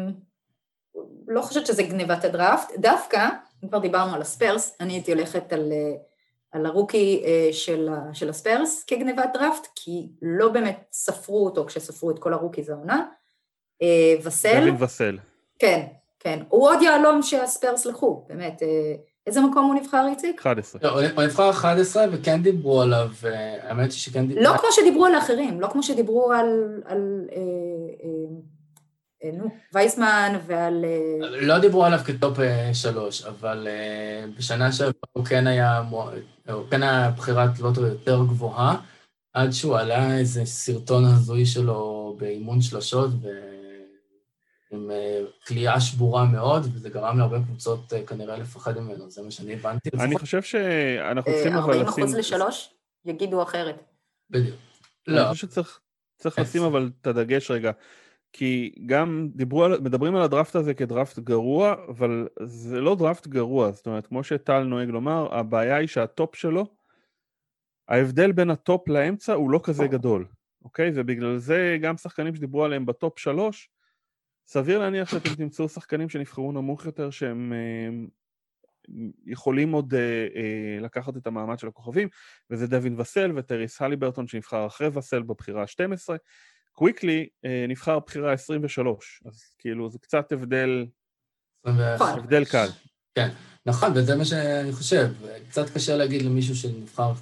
לא חושבת שזה גניבת הדראפט, דווקא, אם כבר דיברנו על הספרס, אני הייתי הולכת על, אה, על הרוקי של, של הספרס כגניבת דראפט, כי לא באמת ספרו אותו כשספרו את כל הרוקי זה העונה. וסל.
דווין וסל.
כן, כן. הוא עוד יהלום שהספרס לקחו, באמת. איזה מקום הוא נבחר, איציק?
11.
לא, הוא נבחר 11 וכן דיברו עליו, אה, האמת היא שכן דיברו...
לא כמו שדיברו על האחרים, לא כמו שדיברו על, על אה, אה, נו, וייסמן ועל...
לא דיברו עליו כטופ שלוש, אבל בשנה שעברה הוא כן היה, הוא כן היה בחירת לוטו יותר גבוהה, עד שהוא עלה איזה סרטון הזוי שלו באימון שלשות, ו... עם כליאה אה, שבורה מאוד, וזה גרם להרבה קבוצות אה, כנראה לפחד ממנו, זה מה שאני הבנתי.
אני חושב שאנחנו צריכים אבל
לשים... 40 אחוז לשלוש? יגידו אחרת.
בדיוק.
לא. אני חושב שצריך לשים אבל את הדגש רגע. כי גם דיברו על, מדברים על הדראפט הזה כדראפט גרוע, אבל זה לא דראפט גרוע, זאת אומרת, כמו שטל נוהג לומר, הבעיה היא שה top שלו, ההבדל בין ה top לאמצע הוא לא כזה גדול, אוקיי? ובגלל זה גם שחקנים שדיברו עליהם ב top שלוש, סביר להניח שאתם תמצאו שחקנים שנבחרו נמוך יותר שהם אה, יכולים עוד אה, אה, לקחת את המעמד של הכוכבים, וזה דווין וסל וטריס הליברטון שנבחר אחרי וסל בבחירה ה-12. קוויקלי נבחר בחירה 23, אז כאילו זה קצת הבדל, 21. הבדל קל.
כן, נכון, וזה מה שאני חושב. קצת קשה להגיד למישהו שנבחר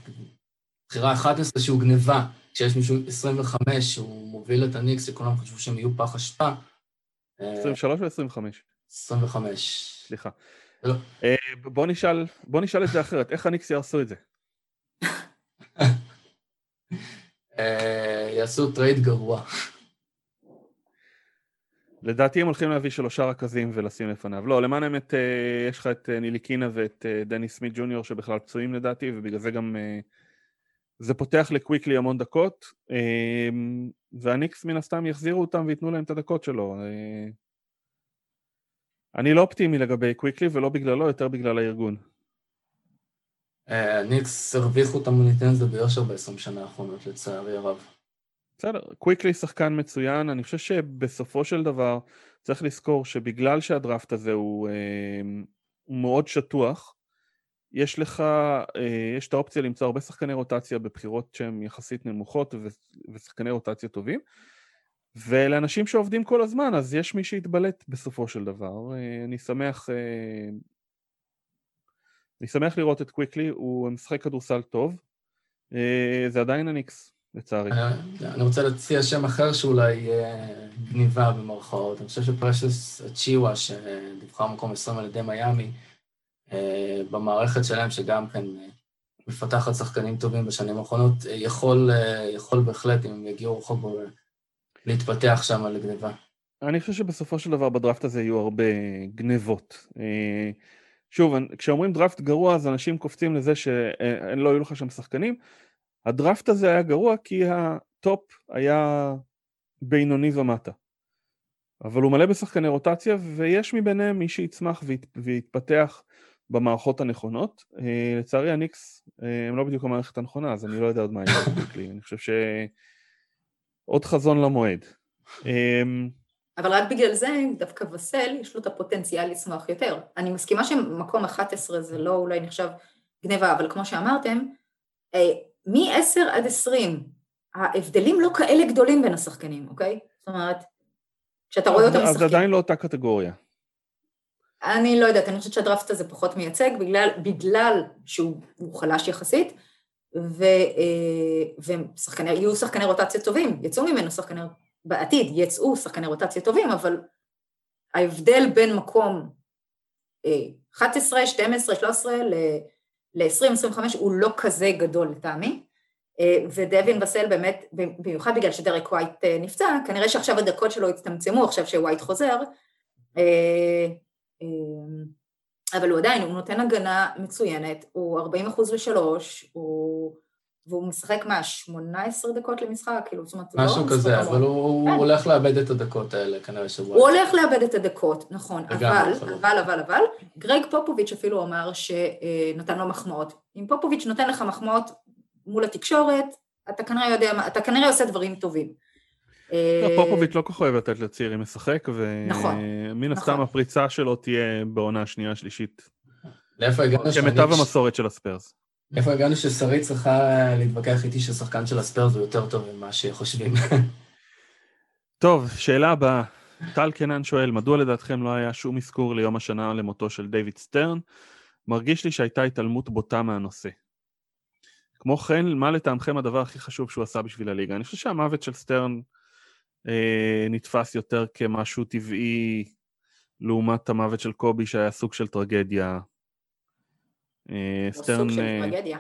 בחירה 11 שהוא גניבה, כשיש מישהו 25 שהוא מוביל את הניקס, שכולם חשבו שהם יהיו פח אשפה.
23 או 25?
25.
סליחה.
לא.
אה, בוא נשאל, בוא נשאל את זה אחרת, איך הניקס יעשו את זה?
אה, יעשו trade גרוע.
לדעתי הם הולכים להביא שלושה רכזים ולשים לפניו. לא, למען האמת, אה, יש לך את אה, ניליקינה ואת דניס סמית' ג'וניור שבכלל פצועים לדעתי, ובגלל זה גם... זה פותח לקוויקלי המון דקות, והניקס מן הסתם יחזירו אותם וייתנו להם את הדקות שלו. אני לא אופטימי לגבי קוויקלי ולא בגללו, יותר בגלל הארגון.
הניקס הרוויחו את המוניטין הזה ביושר ב-20 שנה האחרונות, לצערי הרב.
בסדר, קוויקלי שחקן מצוין, אני חושב שבסופו של דבר צריך לזכור שבגלל שהדראפט הזה הוא, אה, הוא מאוד שטוח, יש לך, אה, יש את האופציה למצוא הרבה שחקני רוטציה בבחירות שהן יחסית נמוכות ושחקני רוטציה טובים, ולאנשים שעובדים כל הזמן, אז יש מי שיתבלט בסופו של דבר. אה, אני שמח, אני שמח לראות את קוויקלי, הוא משחק כדורסל טוב, זה עדיין הניקס. לצערי.
אני רוצה להציע שם אחר שאולי גניבה במרכאות. אני חושב שפרשס צ'יווה, שנבחר מקום 20 על ידי מיאמי, אה, במערכת שלהם, שגם כן אה, מפתחת שחקנים טובים בשנים האחרונות, אה, יכול, יכול בהחלט, אם הם יגיעו רחוק, להתפתח שם לגניבה.
אני חושב שבסופו של דבר בדראפט הזה יהיו הרבה גניבות. שוב, כשאומרים דראפט גרוע, אז אנשים קופצים לזה שלא יהיו לך שם שחקנים. הדראפט הזה היה גרוע כי ה top היה בינוני ומטה. אבל הוא מלא בשחקני רוטציה, ויש מביניהם מי שיצמח והת, ויתפתח במערכות הנכונות. אה, לצערי הניקס אה, הם לא בדיוק המערכת הנכונה, אז אני לא יודע עוד מה יהיה לי. אני חושב ש... עוד חזון למועד.
אמ, אבל רק בגלל זה, דווקא וסל, יש לו את הפוטנציאל לצמוח יותר. אני מסכימה שמקום 11 זה לא אולי נחשב גניבה, אבל כמו שאמרתם, אה, מ-10 עד 20, ההבדלים לא כאלה גדולים בין השחקנים, אוקיי? זאת אומרת, כשאתה רואה אותם משחקים...
אז עדיין לא אותה קטגוריה.
אני לא יודעת, אני חושבת שהדראפט הזה פחות מייצג, בגלל, בגלל שהוא חלש יחסית, ו, אה, ויהיו שחקני רוטציה טובים, יצאו ממנו שחקני, בעתיד יצאו שחקני רוטציה טובים, אבל ההבדל בין מקום 11, 12, 13 ל... ל-20-25 הוא לא כזה גדול לטעמי, אה, ודווין בסל באמת, במיוחד בגלל שדרק ווייט אה, נפצע, כנראה שעכשיו הדקות שלו הצטמצמו, עכשיו שווייט חוזר, אבל הוא עדיין, הוא נותן הגנה מצוינת, הוא 40 אחוז לשלוש, הוא... והוא משחק מה, 18 דקות למשחק? כאילו, זאת אומרת,
לא משהו כזה, אבל הוא, הוא כן. הולך לאבד את הדקות האלה, כנראה שבוע.
הוא הולך לאבד את הדקות, נכון, אבל, אבל, אבל, אבל, גרג פופוביץ' אפילו אמר שנתן לו מחמאות. אם פופוביץ' נותן לך מחמאות מול התקשורת, אתה כנראה יודע, אתה כנראה עושה דברים טובים.
לא, אה, פופוביץ' לא כל כך אוהב לתת לצעירים לשחק, ומן נכון, הסתם נכון. הפריצה שלו תהיה בעונה השנייה, השלישית.
לאיפה הגענו?
כמיטב המסורת של הספרס.
איפה הגענו ששרית צריכה להתווכח איתי ששחקן של הספרס הוא יותר טוב ממה שחושבים.
טוב, שאלה הבאה. טל קנן שואל, מדוע לדעתכם לא היה שום אזכור ליום השנה למותו של דיוויד סטרן? מרגיש לי שהייתה התעלמות בוטה מהנושא. כמו כן, מה לטעמכם הדבר הכי חשוב שהוא עשה בשביל הליגה? אני חושב שהמוות של סטרן אה, נתפס יותר כמשהו טבעי לעומת המוות של קובי שהיה סוג של טרגדיה
אה, סטרן... סוג של אה, טרגדיה.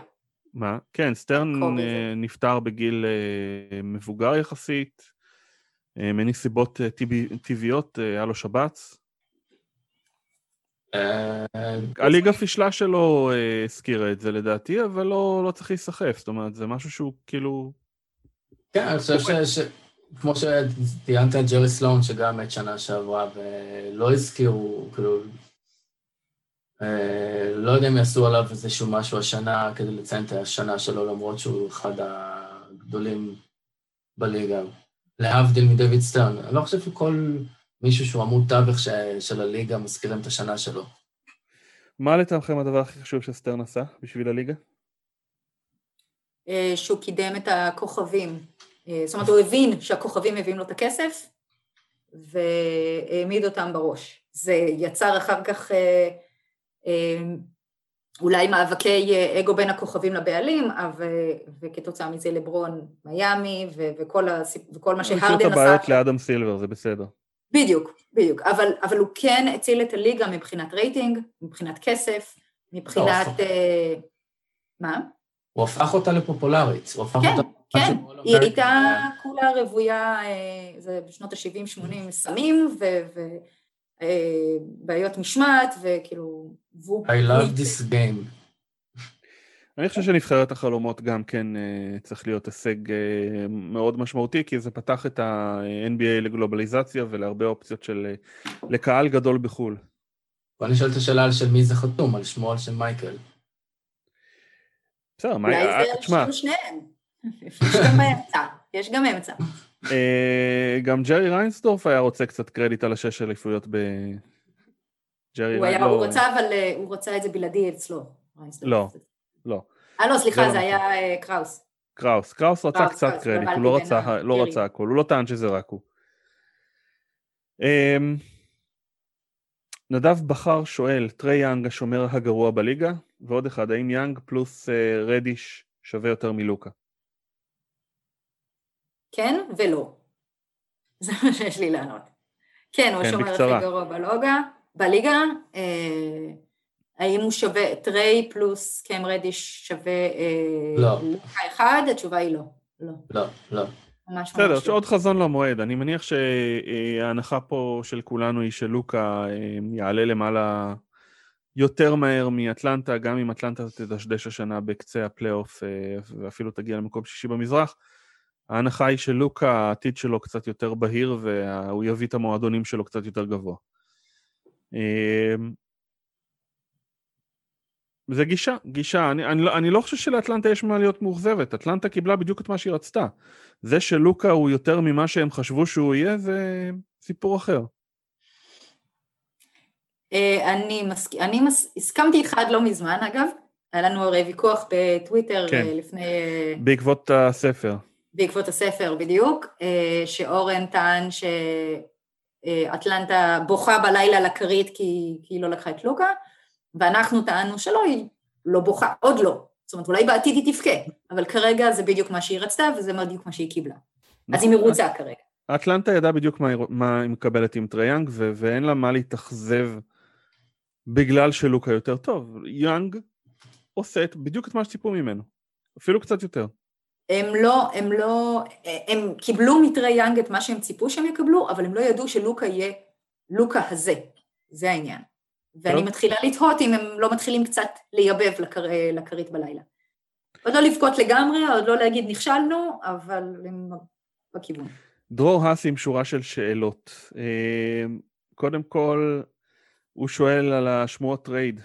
מה? כן, סטרן אה, נפטר בגיל מבוגר יחסית, מנסיבות טבעיות, היה לו שבץ. הליגה פישלה שלא הזכירה את זה לדעתי, אבל לא, לא צריך להיסחף, זאת אומרת, זה משהו שהוא כאילו...
כן, אני חושב. כמו שציינת את ג'רי סלון, שגם מת שנה שעברה, ולא הזכירו, כאילו, אה, לא יודע אם יעשו עליו איזשהו משהו השנה כדי לציין את השנה שלו, למרות שהוא אחד הגדולים בליגה. להבדיל מדויד סטרן. אני לא חושב שכל מישהו שהוא עמוד תווך של הליגה מזכירים את השנה שלו.
מה לטעמכם הדבר הכי חשוב שסטרן עשה בשביל הליגה?
אה, שהוא קידם את הכוכבים. אה, זאת אומרת, הוא הבין שהכוכבים מביאים לו את הכסף, והעמיד אותם בראש. זה יצר אחר כך אמ, אולי מאבקי אה, אגו בין הכוכבים לבעלים, וכתוצאה מזה לברון מיאמי, וכל, הסיפ... וכל מה שהרדן עשה.
יש לו הבעיות לאדם סילבר, זה בסדר.
בדיוק, בדיוק, אבל, אבל הוא כן הציל את הליגה מבחינת רייטינג, מבחינת כסף, מבחינת... אה, מה?
הוא הפך אותה לפופולרית, הוא הפך
כן,
אותה...
כן, היא הייתה. כולה רוויה, אה, זה בשנות ה-70-80 סמים ובעיות משמעת, וכאילו...
I love this game.
אני חושב שנבחרת החלומות גם כן אה, צריך להיות הישג אה, מאוד משמעותי, כי זה פתח את ה-NBA לגלובליזציה ולהרבה אופציות של... אה, לקהל גדול בחו"ל.
בוא נשאל את השאלה על של מי זה חתום, על שמו על של מייקל.
בסדר, מה...
אולי
אה,
זה על
תשמע,
שם שניהם. יש גם אמצע, יש גם אמצע.
אה, גם ג'רי ריינסדורף היה רוצה קצת קרדיט על השש אליפויות ב... ג'רי לא,
הוא רצה, אבל אה, הוא רצה את זה בלעדי אצלו.
לא, לא.
אה, לא, סליחה,
לא
זה
נכון.
היה אה, קראוס.
קראוס, קראוס רצה קצת קרדיט, הוא לא רצה, לא. רצה הכל, הוא לא טען שזה רק הוא. אמ, נדב בכר שואל, טריי יאנג השומר הגרוע בליגה, ועוד אחד, האם יאנג פלוס רדיש שווה יותר מלוקה?
כן ולא. זה מה שיש לי לענות. כן, הוא
כן,
השומר
בקצרה.
הכי גרוע בלוגה, בליגה. אה, האם הוא שווה, טריי פלוס קם רדיש שווה אה,
לא.
לוקה אחד? התשובה היא לא. לא,
לא, לא.
בסדר, יש
לא.
עוד חזון למועד, אני מניח שההנחה פה של כולנו היא שלוקה אה, יעלה למעלה יותר מהר מאטלנטה, גם אם אטלנטה תדשדש השנה בקצה הפלייאוף אה, ואפילו תגיע למקום שישי במזרח. ההנחה היא שלוקה, העתיד שלו קצת יותר בהיר והוא יביא את המועדונים שלו קצת יותר גבוה. אה, זה גישה, גישה. אני, אני, לא, אני לא חושב שלאטלנטה יש מה להיות מאוכזבת. אטלנטה קיבלה בדיוק את מה שהיא רצתה. זה שלוקה הוא יותר ממה שהם חשבו שהוא יהיה, זה סיפור אחר.
אה, אני מסכ... אני מס... הסכמתי איתך עד לא מזמן, אגב. היה לנו הרי ויכוח בטוויטר
כן.
אה, לפני... אה,
בעקבות הספר.
בעקבות הספר בדיוק, אה, שאורן טען שאטלנטה בוכה בלילה לכרית כי, כי היא לא לקחה את לוקה, ואנחנו טענו שלא, היא לא בוכה, עוד לא. זאת אומרת, אולי בעתיד היא תבכה, אבל כרגע זה בדיוק מה שהיא רצתה וזה בדיוק מה שהיא קיבלה. אז היא מרוצה כרגע.
אטלנטה ידעה בדיוק מה, מה היא מקבלת עם טריי יאנג, ו- ואין לה מה להתאכזב בגלל שלוקה יותר טוב. יאנג עושה את, בדיוק את מה שציפו ממנו. אפילו קצת יותר.
הם לא, הם לא, הם קיבלו מטריי יאנג את מה שהם ציפו שהם יקבלו, אבל הם לא ידעו שלוקה יהיה לוקה הזה. זה העניין. ואני. מתחילה לתהות אם הם לא מתחילים קצת לייבב לכר, לכרית בלילה. עוד לא לבכות לגמרי, עוד לא להגיד נכשלנו, אבל הם בכיוון.
דרור האס עם שורה של שאלות. אה, קודם כל, הוא שואל על השמועות trade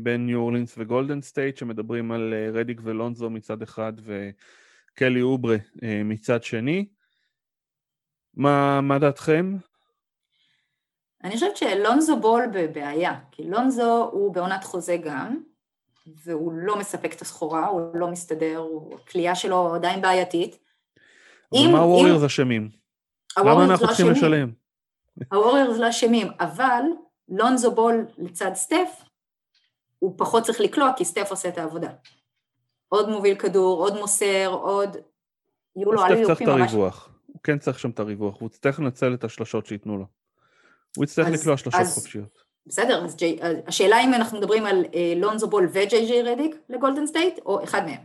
בין ניו אורלינס וגולדן סטייט, שמדברים על אה, רדיק ולונזו מצד אחד וקלי אוברה אה, מצד שני. מה, מה דעתכם?
אני חושבת שלונזו בול בבעיה, כי לונזו הוא בעונת חוזה גם, והוא לא מספק את הסחורה, הוא לא מסתדר, הכלייה שלו עדיין בעייתית.
אבל
אם-
מה הווריורס אשמים? למה
הווריורס
אנחנו
לא
צריכים. לשלם?
הווריורס לא אשמים, אבל לונזו בול לצד סטף, הוא פחות צריך לקלוע כי סטף עושה את העבודה. עוד מוביל כדור, עוד מוסר, עוד... יהיו לו
סטף
עלו
צריך את
ממש...
הריווח. הוא כן צריך שם את הריווח, הוא יצטרך לנצל את השלשות שייתנו לו. הוא יצטרך לקלוע שלשות
אז-
חופשיות.
בסדר, אז ג'יי, השאלה אם אנחנו מדברים על אה, לונזו בול וג'יי ג'יי רדיק לגולדן סטייט, או אחד מהם.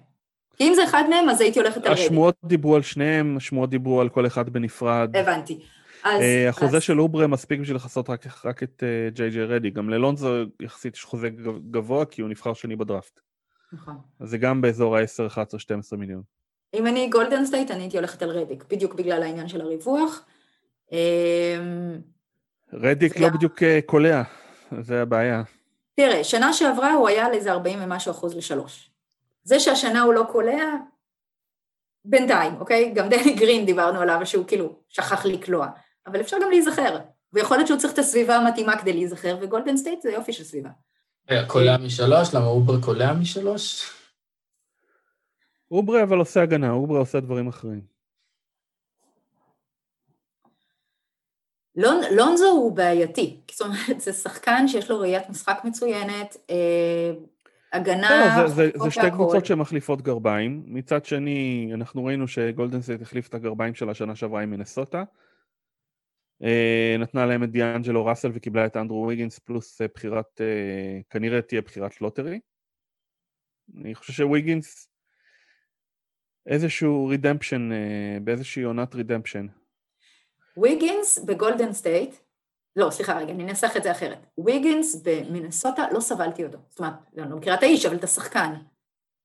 כי אם זה אחד מהם, אז הייתי הולכת על רדיק.
השמועות דיברו על שניהם, השמועות דיברו על כל אחד בנפרד.
הבנתי. אז...
אה, החוזה
אז-
של אוברה מספיק בשביל לכסות רק, רק את אה, ג'יי ג'יי רדיק. גם ללונזו יחסית יש חוזה גבוה כי הוא נבחר שני בדראפט.
נכון.
אז זה גם באזור ה-10, 11, 12 מיליון.
אם אני גולדן סטייט, אני הייתי הולכת על רדיק, בדיוק בגלל העניין של הריווח. אמ,
רדיק לא בדיוק אה, קולע, זה הבעיה.
תראה, שנה שעברה הוא היה על איזה 40 ומשהו אחוז לשלוש. זה שהשנה הוא לא קולע, בינתיים, אוקיי? גם דני גרין דיברנו עליו, שהוא כאילו שכח לקלוע. אבל אפשר גם להיזכר. ויכול להיות שהוא צריך את הסביבה המתאימה כדי להיזכר, וגולדן סטייט זה יופי של סביבה.
קולע משלוש? למה אוברה קולע משלוש?
אוברה אבל עושה הגנה, אוברה עושה דברים אחרים.
לונ, לונזו הוא בעייתי, זאת אומרת, זה שחקן שיש לו ראיית משחק מצוינת, אה, הגנה,
לא, זה, זה, זה
חוק
שתי
והכל.
קבוצות שמחליפות גרביים. מצד שני, אנחנו ראינו שגולדן סטייט החליף את הגרביים שלה שנה שעברה עם מינסוטה. אה, נתנה להם את דיאנג'לו ראסל וקיבלה את אנדרו ויגינס פלוס אה, בחירת, אה, כנראה תהיה בחירת lottery. אני חושב שוויגינס איזשהו redemption, באיזושהי עונת redemption.
ויגינס בגולדן סטייט, לא סליחה רגע, אני אנסח את זה אחרת. ויגינס במינסוטה לא סבלתי אותו. זאת אומרת, אני לא מכירה את האיש, אבל את השחקן.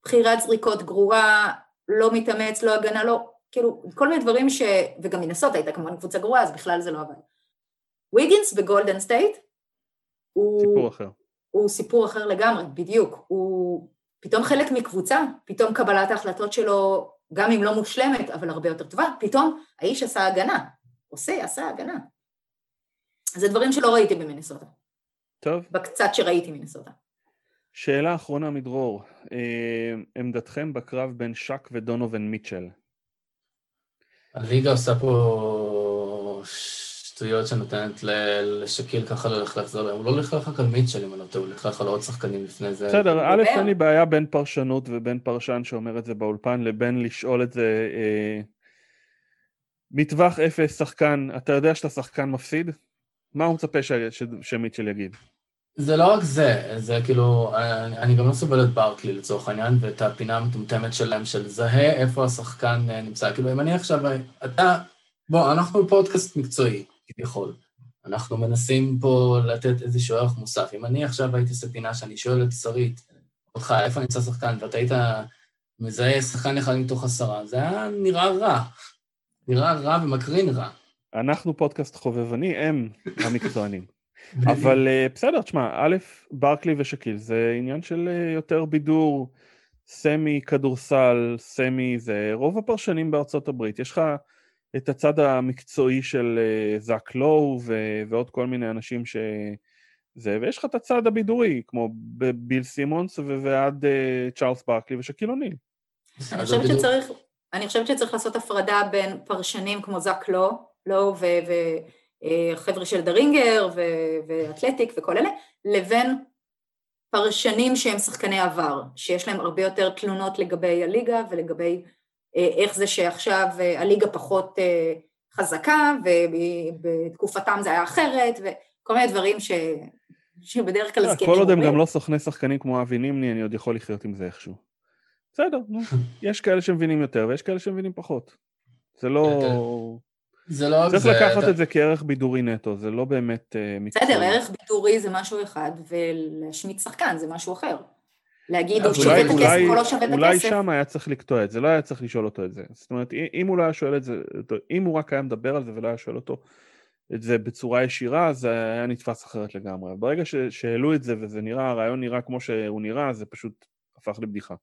בחירת זריקות גרועה, לא מתאמץ, לא הגנה, לא, כאילו, כל מיני דברים ש... וגם מינסוטה הייתה כמובן קבוצה גרועה, אז בכלל זה לא עבד. ויגינס בגולדן סטייט,
הוא... סיפור אחר.
הוא סיפור אחר לגמרי, בדיוק. הוא פתאום חלק מקבוצה, פתאום קבלת ההחלטות שלו, גם אם לא מושלמת, אבל הרבה יותר טובה, פתאום האיש עשה הגנה. עושה, עשה הגנה. זה דברים שלא ראיתי במינסוטה.
טוב.
בקצת שראיתי ממינסוטה.
שאלה אחרונה מדרור, אה, עמדתכם בקרב בין שק ודונובן מיטשל?
הליגה עושה פה שטויות שנותנת לשקיל ככה ללכת לחזור להם. הוא לא הולך רק על מיטשל אם אני לא טועה, הוא הולך על עוד שחקנים לפני זה.
בסדר, א', אין לי בעיה בין פרשנות ובין פרשן שאומר את זה באולפן לבין לשאול את זה אה, מטווח אפס שחקן, אתה יודע שאתה שחקן מפסיד? מה הוא מצפה שמיטשל יגיד?
זה לא רק זה, זה כאילו, אני, אני גם לא סובל את ברקלי לצורך העניין, ואת הפינה המטומטמת שלהם של זהה איפה השחקן אה, נמצא. כאילו, אם אני עכשיו, אתה, בוא, אנחנו פודקאסט מקצועי, כביכול. אנחנו מנסים פה לתת איזשהו ערך מוסף. אם אני עכשיו הייתי עושה פינה שאני שואל את שרית, אותך, איפה נמצא שחקן, ואתה היית מזהה שחקן אחד מתוך עשרה, זה היה נראה רע. נראה רע ומקרין רע.
אנחנו פודקאסט חובבני, הם המקצוענים. אבל אה, בסדר, תשמע, א', ברקלי ושקיל זה עניין של אה, יותר בידור, סמי כדורסל, סמי זה, רוב הפרשנים בארצות הברית, יש לך את הצד המקצועי של אה, זאק לואו ועוד כל מיני אנשים ש... זה, ויש לך את הצד הבידורי, כמו ביל סימונס ועד צ'ארלס ברקלי ושקיל אוניל.
אני חושבת שצריך, אני חושבת שצריך לעשות הפרדה בין פרשנים כמו זאק לואו, לואו חבר'ה של The Ringer ו Athletic וכל אלה, לבין פרשנים שהם שחקני עבר, שיש להם הרבה יותר תלונות לגבי הליגה ולגבי אה, איך זה שעכשיו אה, הליגה פחות אה, חזקה ובתקופתם זה היה אחרת וכל מיני דברים ש... שבדרך כלל
זקנים... כל עוד הם גם לא סוכני שחקנים כמו אבי נימני, אני עוד יכול לחיות עם זה איכשהו. בסדר, נו. יש כאלה שמבינים יותר ויש כאלה שמבינים פחות. זה לא...
זה לא רק
זה. צריך לקחת את זה כערך בידורי נטו, זה לא באמת uh,
מקצועי. בסדר, ערך בידורי זה משהו אחד, ולהשמיץ שחקן זה משהו אחר. להגיד הוא שווה את הכסף או לא שווה את הכסף.
אולי שם היה צריך לקטוע את זה, לא היה צריך לשאול אותו את זה. זאת אומרת, אם הוא לא היה שואל את זה, אם הוא רק היה מדבר על זה ולא היה שואל אותו את זה בצורה ישירה, זה היה נתפס אחרת לגמרי. ברגע שהעלו את זה וזה נראה, הרעיון נראה כמו שהוא נראה, זה פשוט הפך לבדיחה.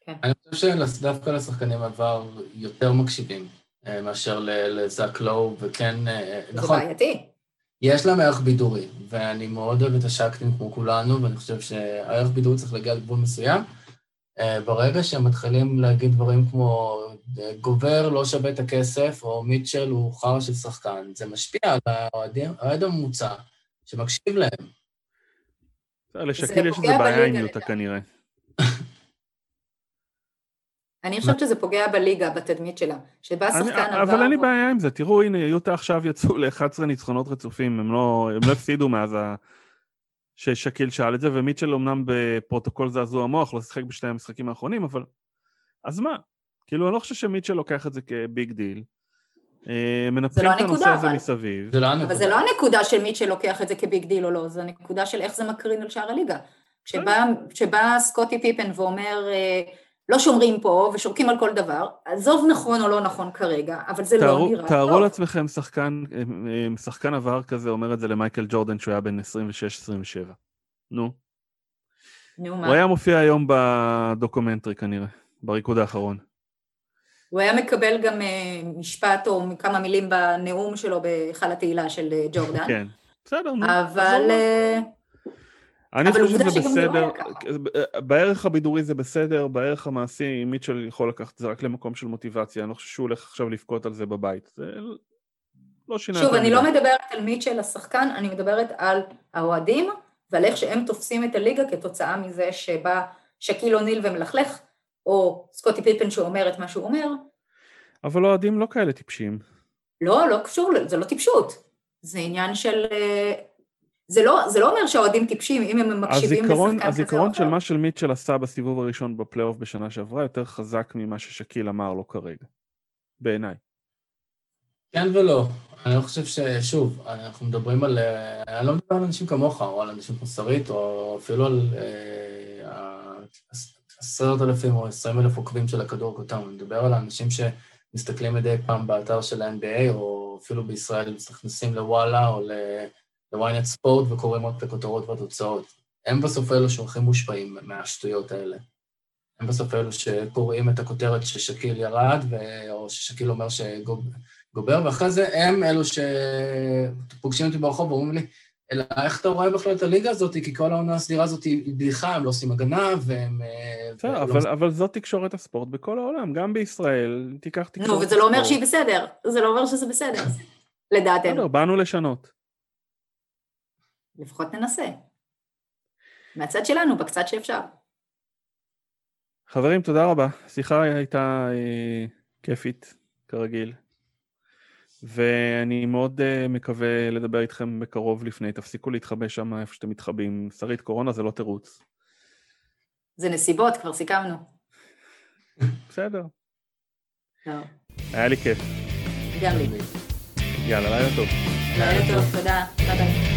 כן. אני חושב שדווקא לשחקנים עבר יותר מקשיבים. אה, מאשר לזאק לואו, וכן, אה,
נכון. זה בעייתי.
יש להם ערך בידורי, ואני מאוד אוהב את השקטים כמו כולנו, ואני חושב שהערך בידורי צריך להגיע לגבול מסוים. אה, ברגע שהם מתחילים להגיד דברים כמו גובר לא שווה את הכסף, או מיטשל הוא חרא של שחקן, זה משפיע על האוהד הממוצע שמקשיב להם.
לשקיל יש איזה בעיה עם יוטה כנראה.
אני חושבת שזה פוגע בליגה, בתדמית שלה. שבא שחקן עבר...
אבל אין לי בעיה עם זה, תראו, הנה, יוטה עכשיו יצאו ל-11 ניצחונות רצופים, הם לא, לא הפסידו מאז ה... ששקיל שאל את זה, ומיטשל אמנם בפרוטוקול זעזוע המוח, לא שיחק בשני המשחקים האחרונים, אבל... אז מה? כאילו, אני לא חושב שמיטשל לוקח את זה כ big deal. אה, מנפחים לא את הנושא הזה מסביב.
זה לא הנקודה. אבל זה לא הנקודה של מיטשל לוקח את זה כ big deal או לא, זה הנקודה של איך זה מקרין על שער הליגה. כשבא סקוטי פיפן ואומר... אה, לא שומרים פה ושורקים על כל דבר, עזוב נכון או לא נכון כרגע, אבל זה לא תארו, לא נראה
תארו טוב. לעצמכם שחקן, שחקן עבר כזה אומר את זה למייקל ג'ורדן שהוא היה בן 26-27. נו. נו מה? הוא היה מופיע היום בדוקומנטרי כנראה, בריקוד האחרון.
הוא היה מקבל גם uh, משפט או כמה מילים בנאום שלו בהיכל התהילה של ג'ורדן.
כן, בסדר, נו.
אבל...
אני חושב שזה לא בסדר, לא בערך הבידורי זה בסדר, בערך המעשי מיטשל יכול לקחת את זה רק למקום של מוטיבציה, אני לא חושב שהוא הולך עכשיו לבכות על זה בבית, זה לא שינה
שוב, אני לא מדברת על מיטשל השחקן, אני מדברת על האוהדים ועל איך שהם תופסים את הליגה כתוצאה מזה שבא שקיל אוניל ומלכלך, או סקוטי פיפן שאומר את מה שהוא אומר.
אבל אוהדים לא כאלה טיפשים.
לא, לא קשור, זה לא טיפשות. זה עניין של... זה לא, זה לא אומר שהאוהדים טיפשים אם הם מקשיבים לשחקן כזה או אחר.
הזיכרון של מה של מיטשל עשה בסיבוב הראשון בפלייאוף בשנה שעברה יותר חזק ממה ששקיל אמר לו כרגע, בעיניי.
כן ולא. אני לא חושב ששוב, אנחנו מדברים על... אה, אני לא מדבר על אנשים כמוך, או על אנשים כמו שרית, או אפילו על אה, עשרת אלפים או עשרים אלף עוקבים של הכדור כותב. אני מדבר על האנשים שמסתכלים מדי פעם באתר של ה-NBA, או אפילו בישראל נכנסים לוואלה או ל-ynet ספורט וקוראים רק את הכותרות והתוצאות. הם בסוף אלו שהולכים מושפעים מהשטויות האלה. הם בסוף אלו שקוראים את הכותרת ששקיל ירד, או ששקיל אומר שגוב... גובר, ואחרי זה הם אלו שפוגשים אותי ברחוב ואומרים לי, אלא איך אתה רואה בכלל את הליגה הזאת? כי כל העונה הסדירה הזאת היא בדיחה, הם לא עושים הגנה, והם...
אה, בסדר, אבל, לא... אבל זאת תקשורת הספורט בכל העולם, גם בישראל, תיקח תקשורת
נו, וזה לא אומר שהיא בסדר, זה לא אומר שזה בסדר, לדעתנו. בסדר,
באנו לשנות.
לפחות ננסה. מהצד שלנו, בקצת שאפשר.
חברים, תודה רבה. השיחה הייתה אה, כיפית, כרגיל. ואני מאוד uh, מקווה לדבר איתכם בקרוב לפני, תפסיקו להתחבא שם איפה שאתם מתחבאים. שרית, קורונה זה לא תירוץ.
זה נסיבות, כבר סיכמנו.
בסדר.
לא.
היה לי כיף.
גם לי.
יאללה, לילה טוב.
לילה טוב, תודה. ביי ביי.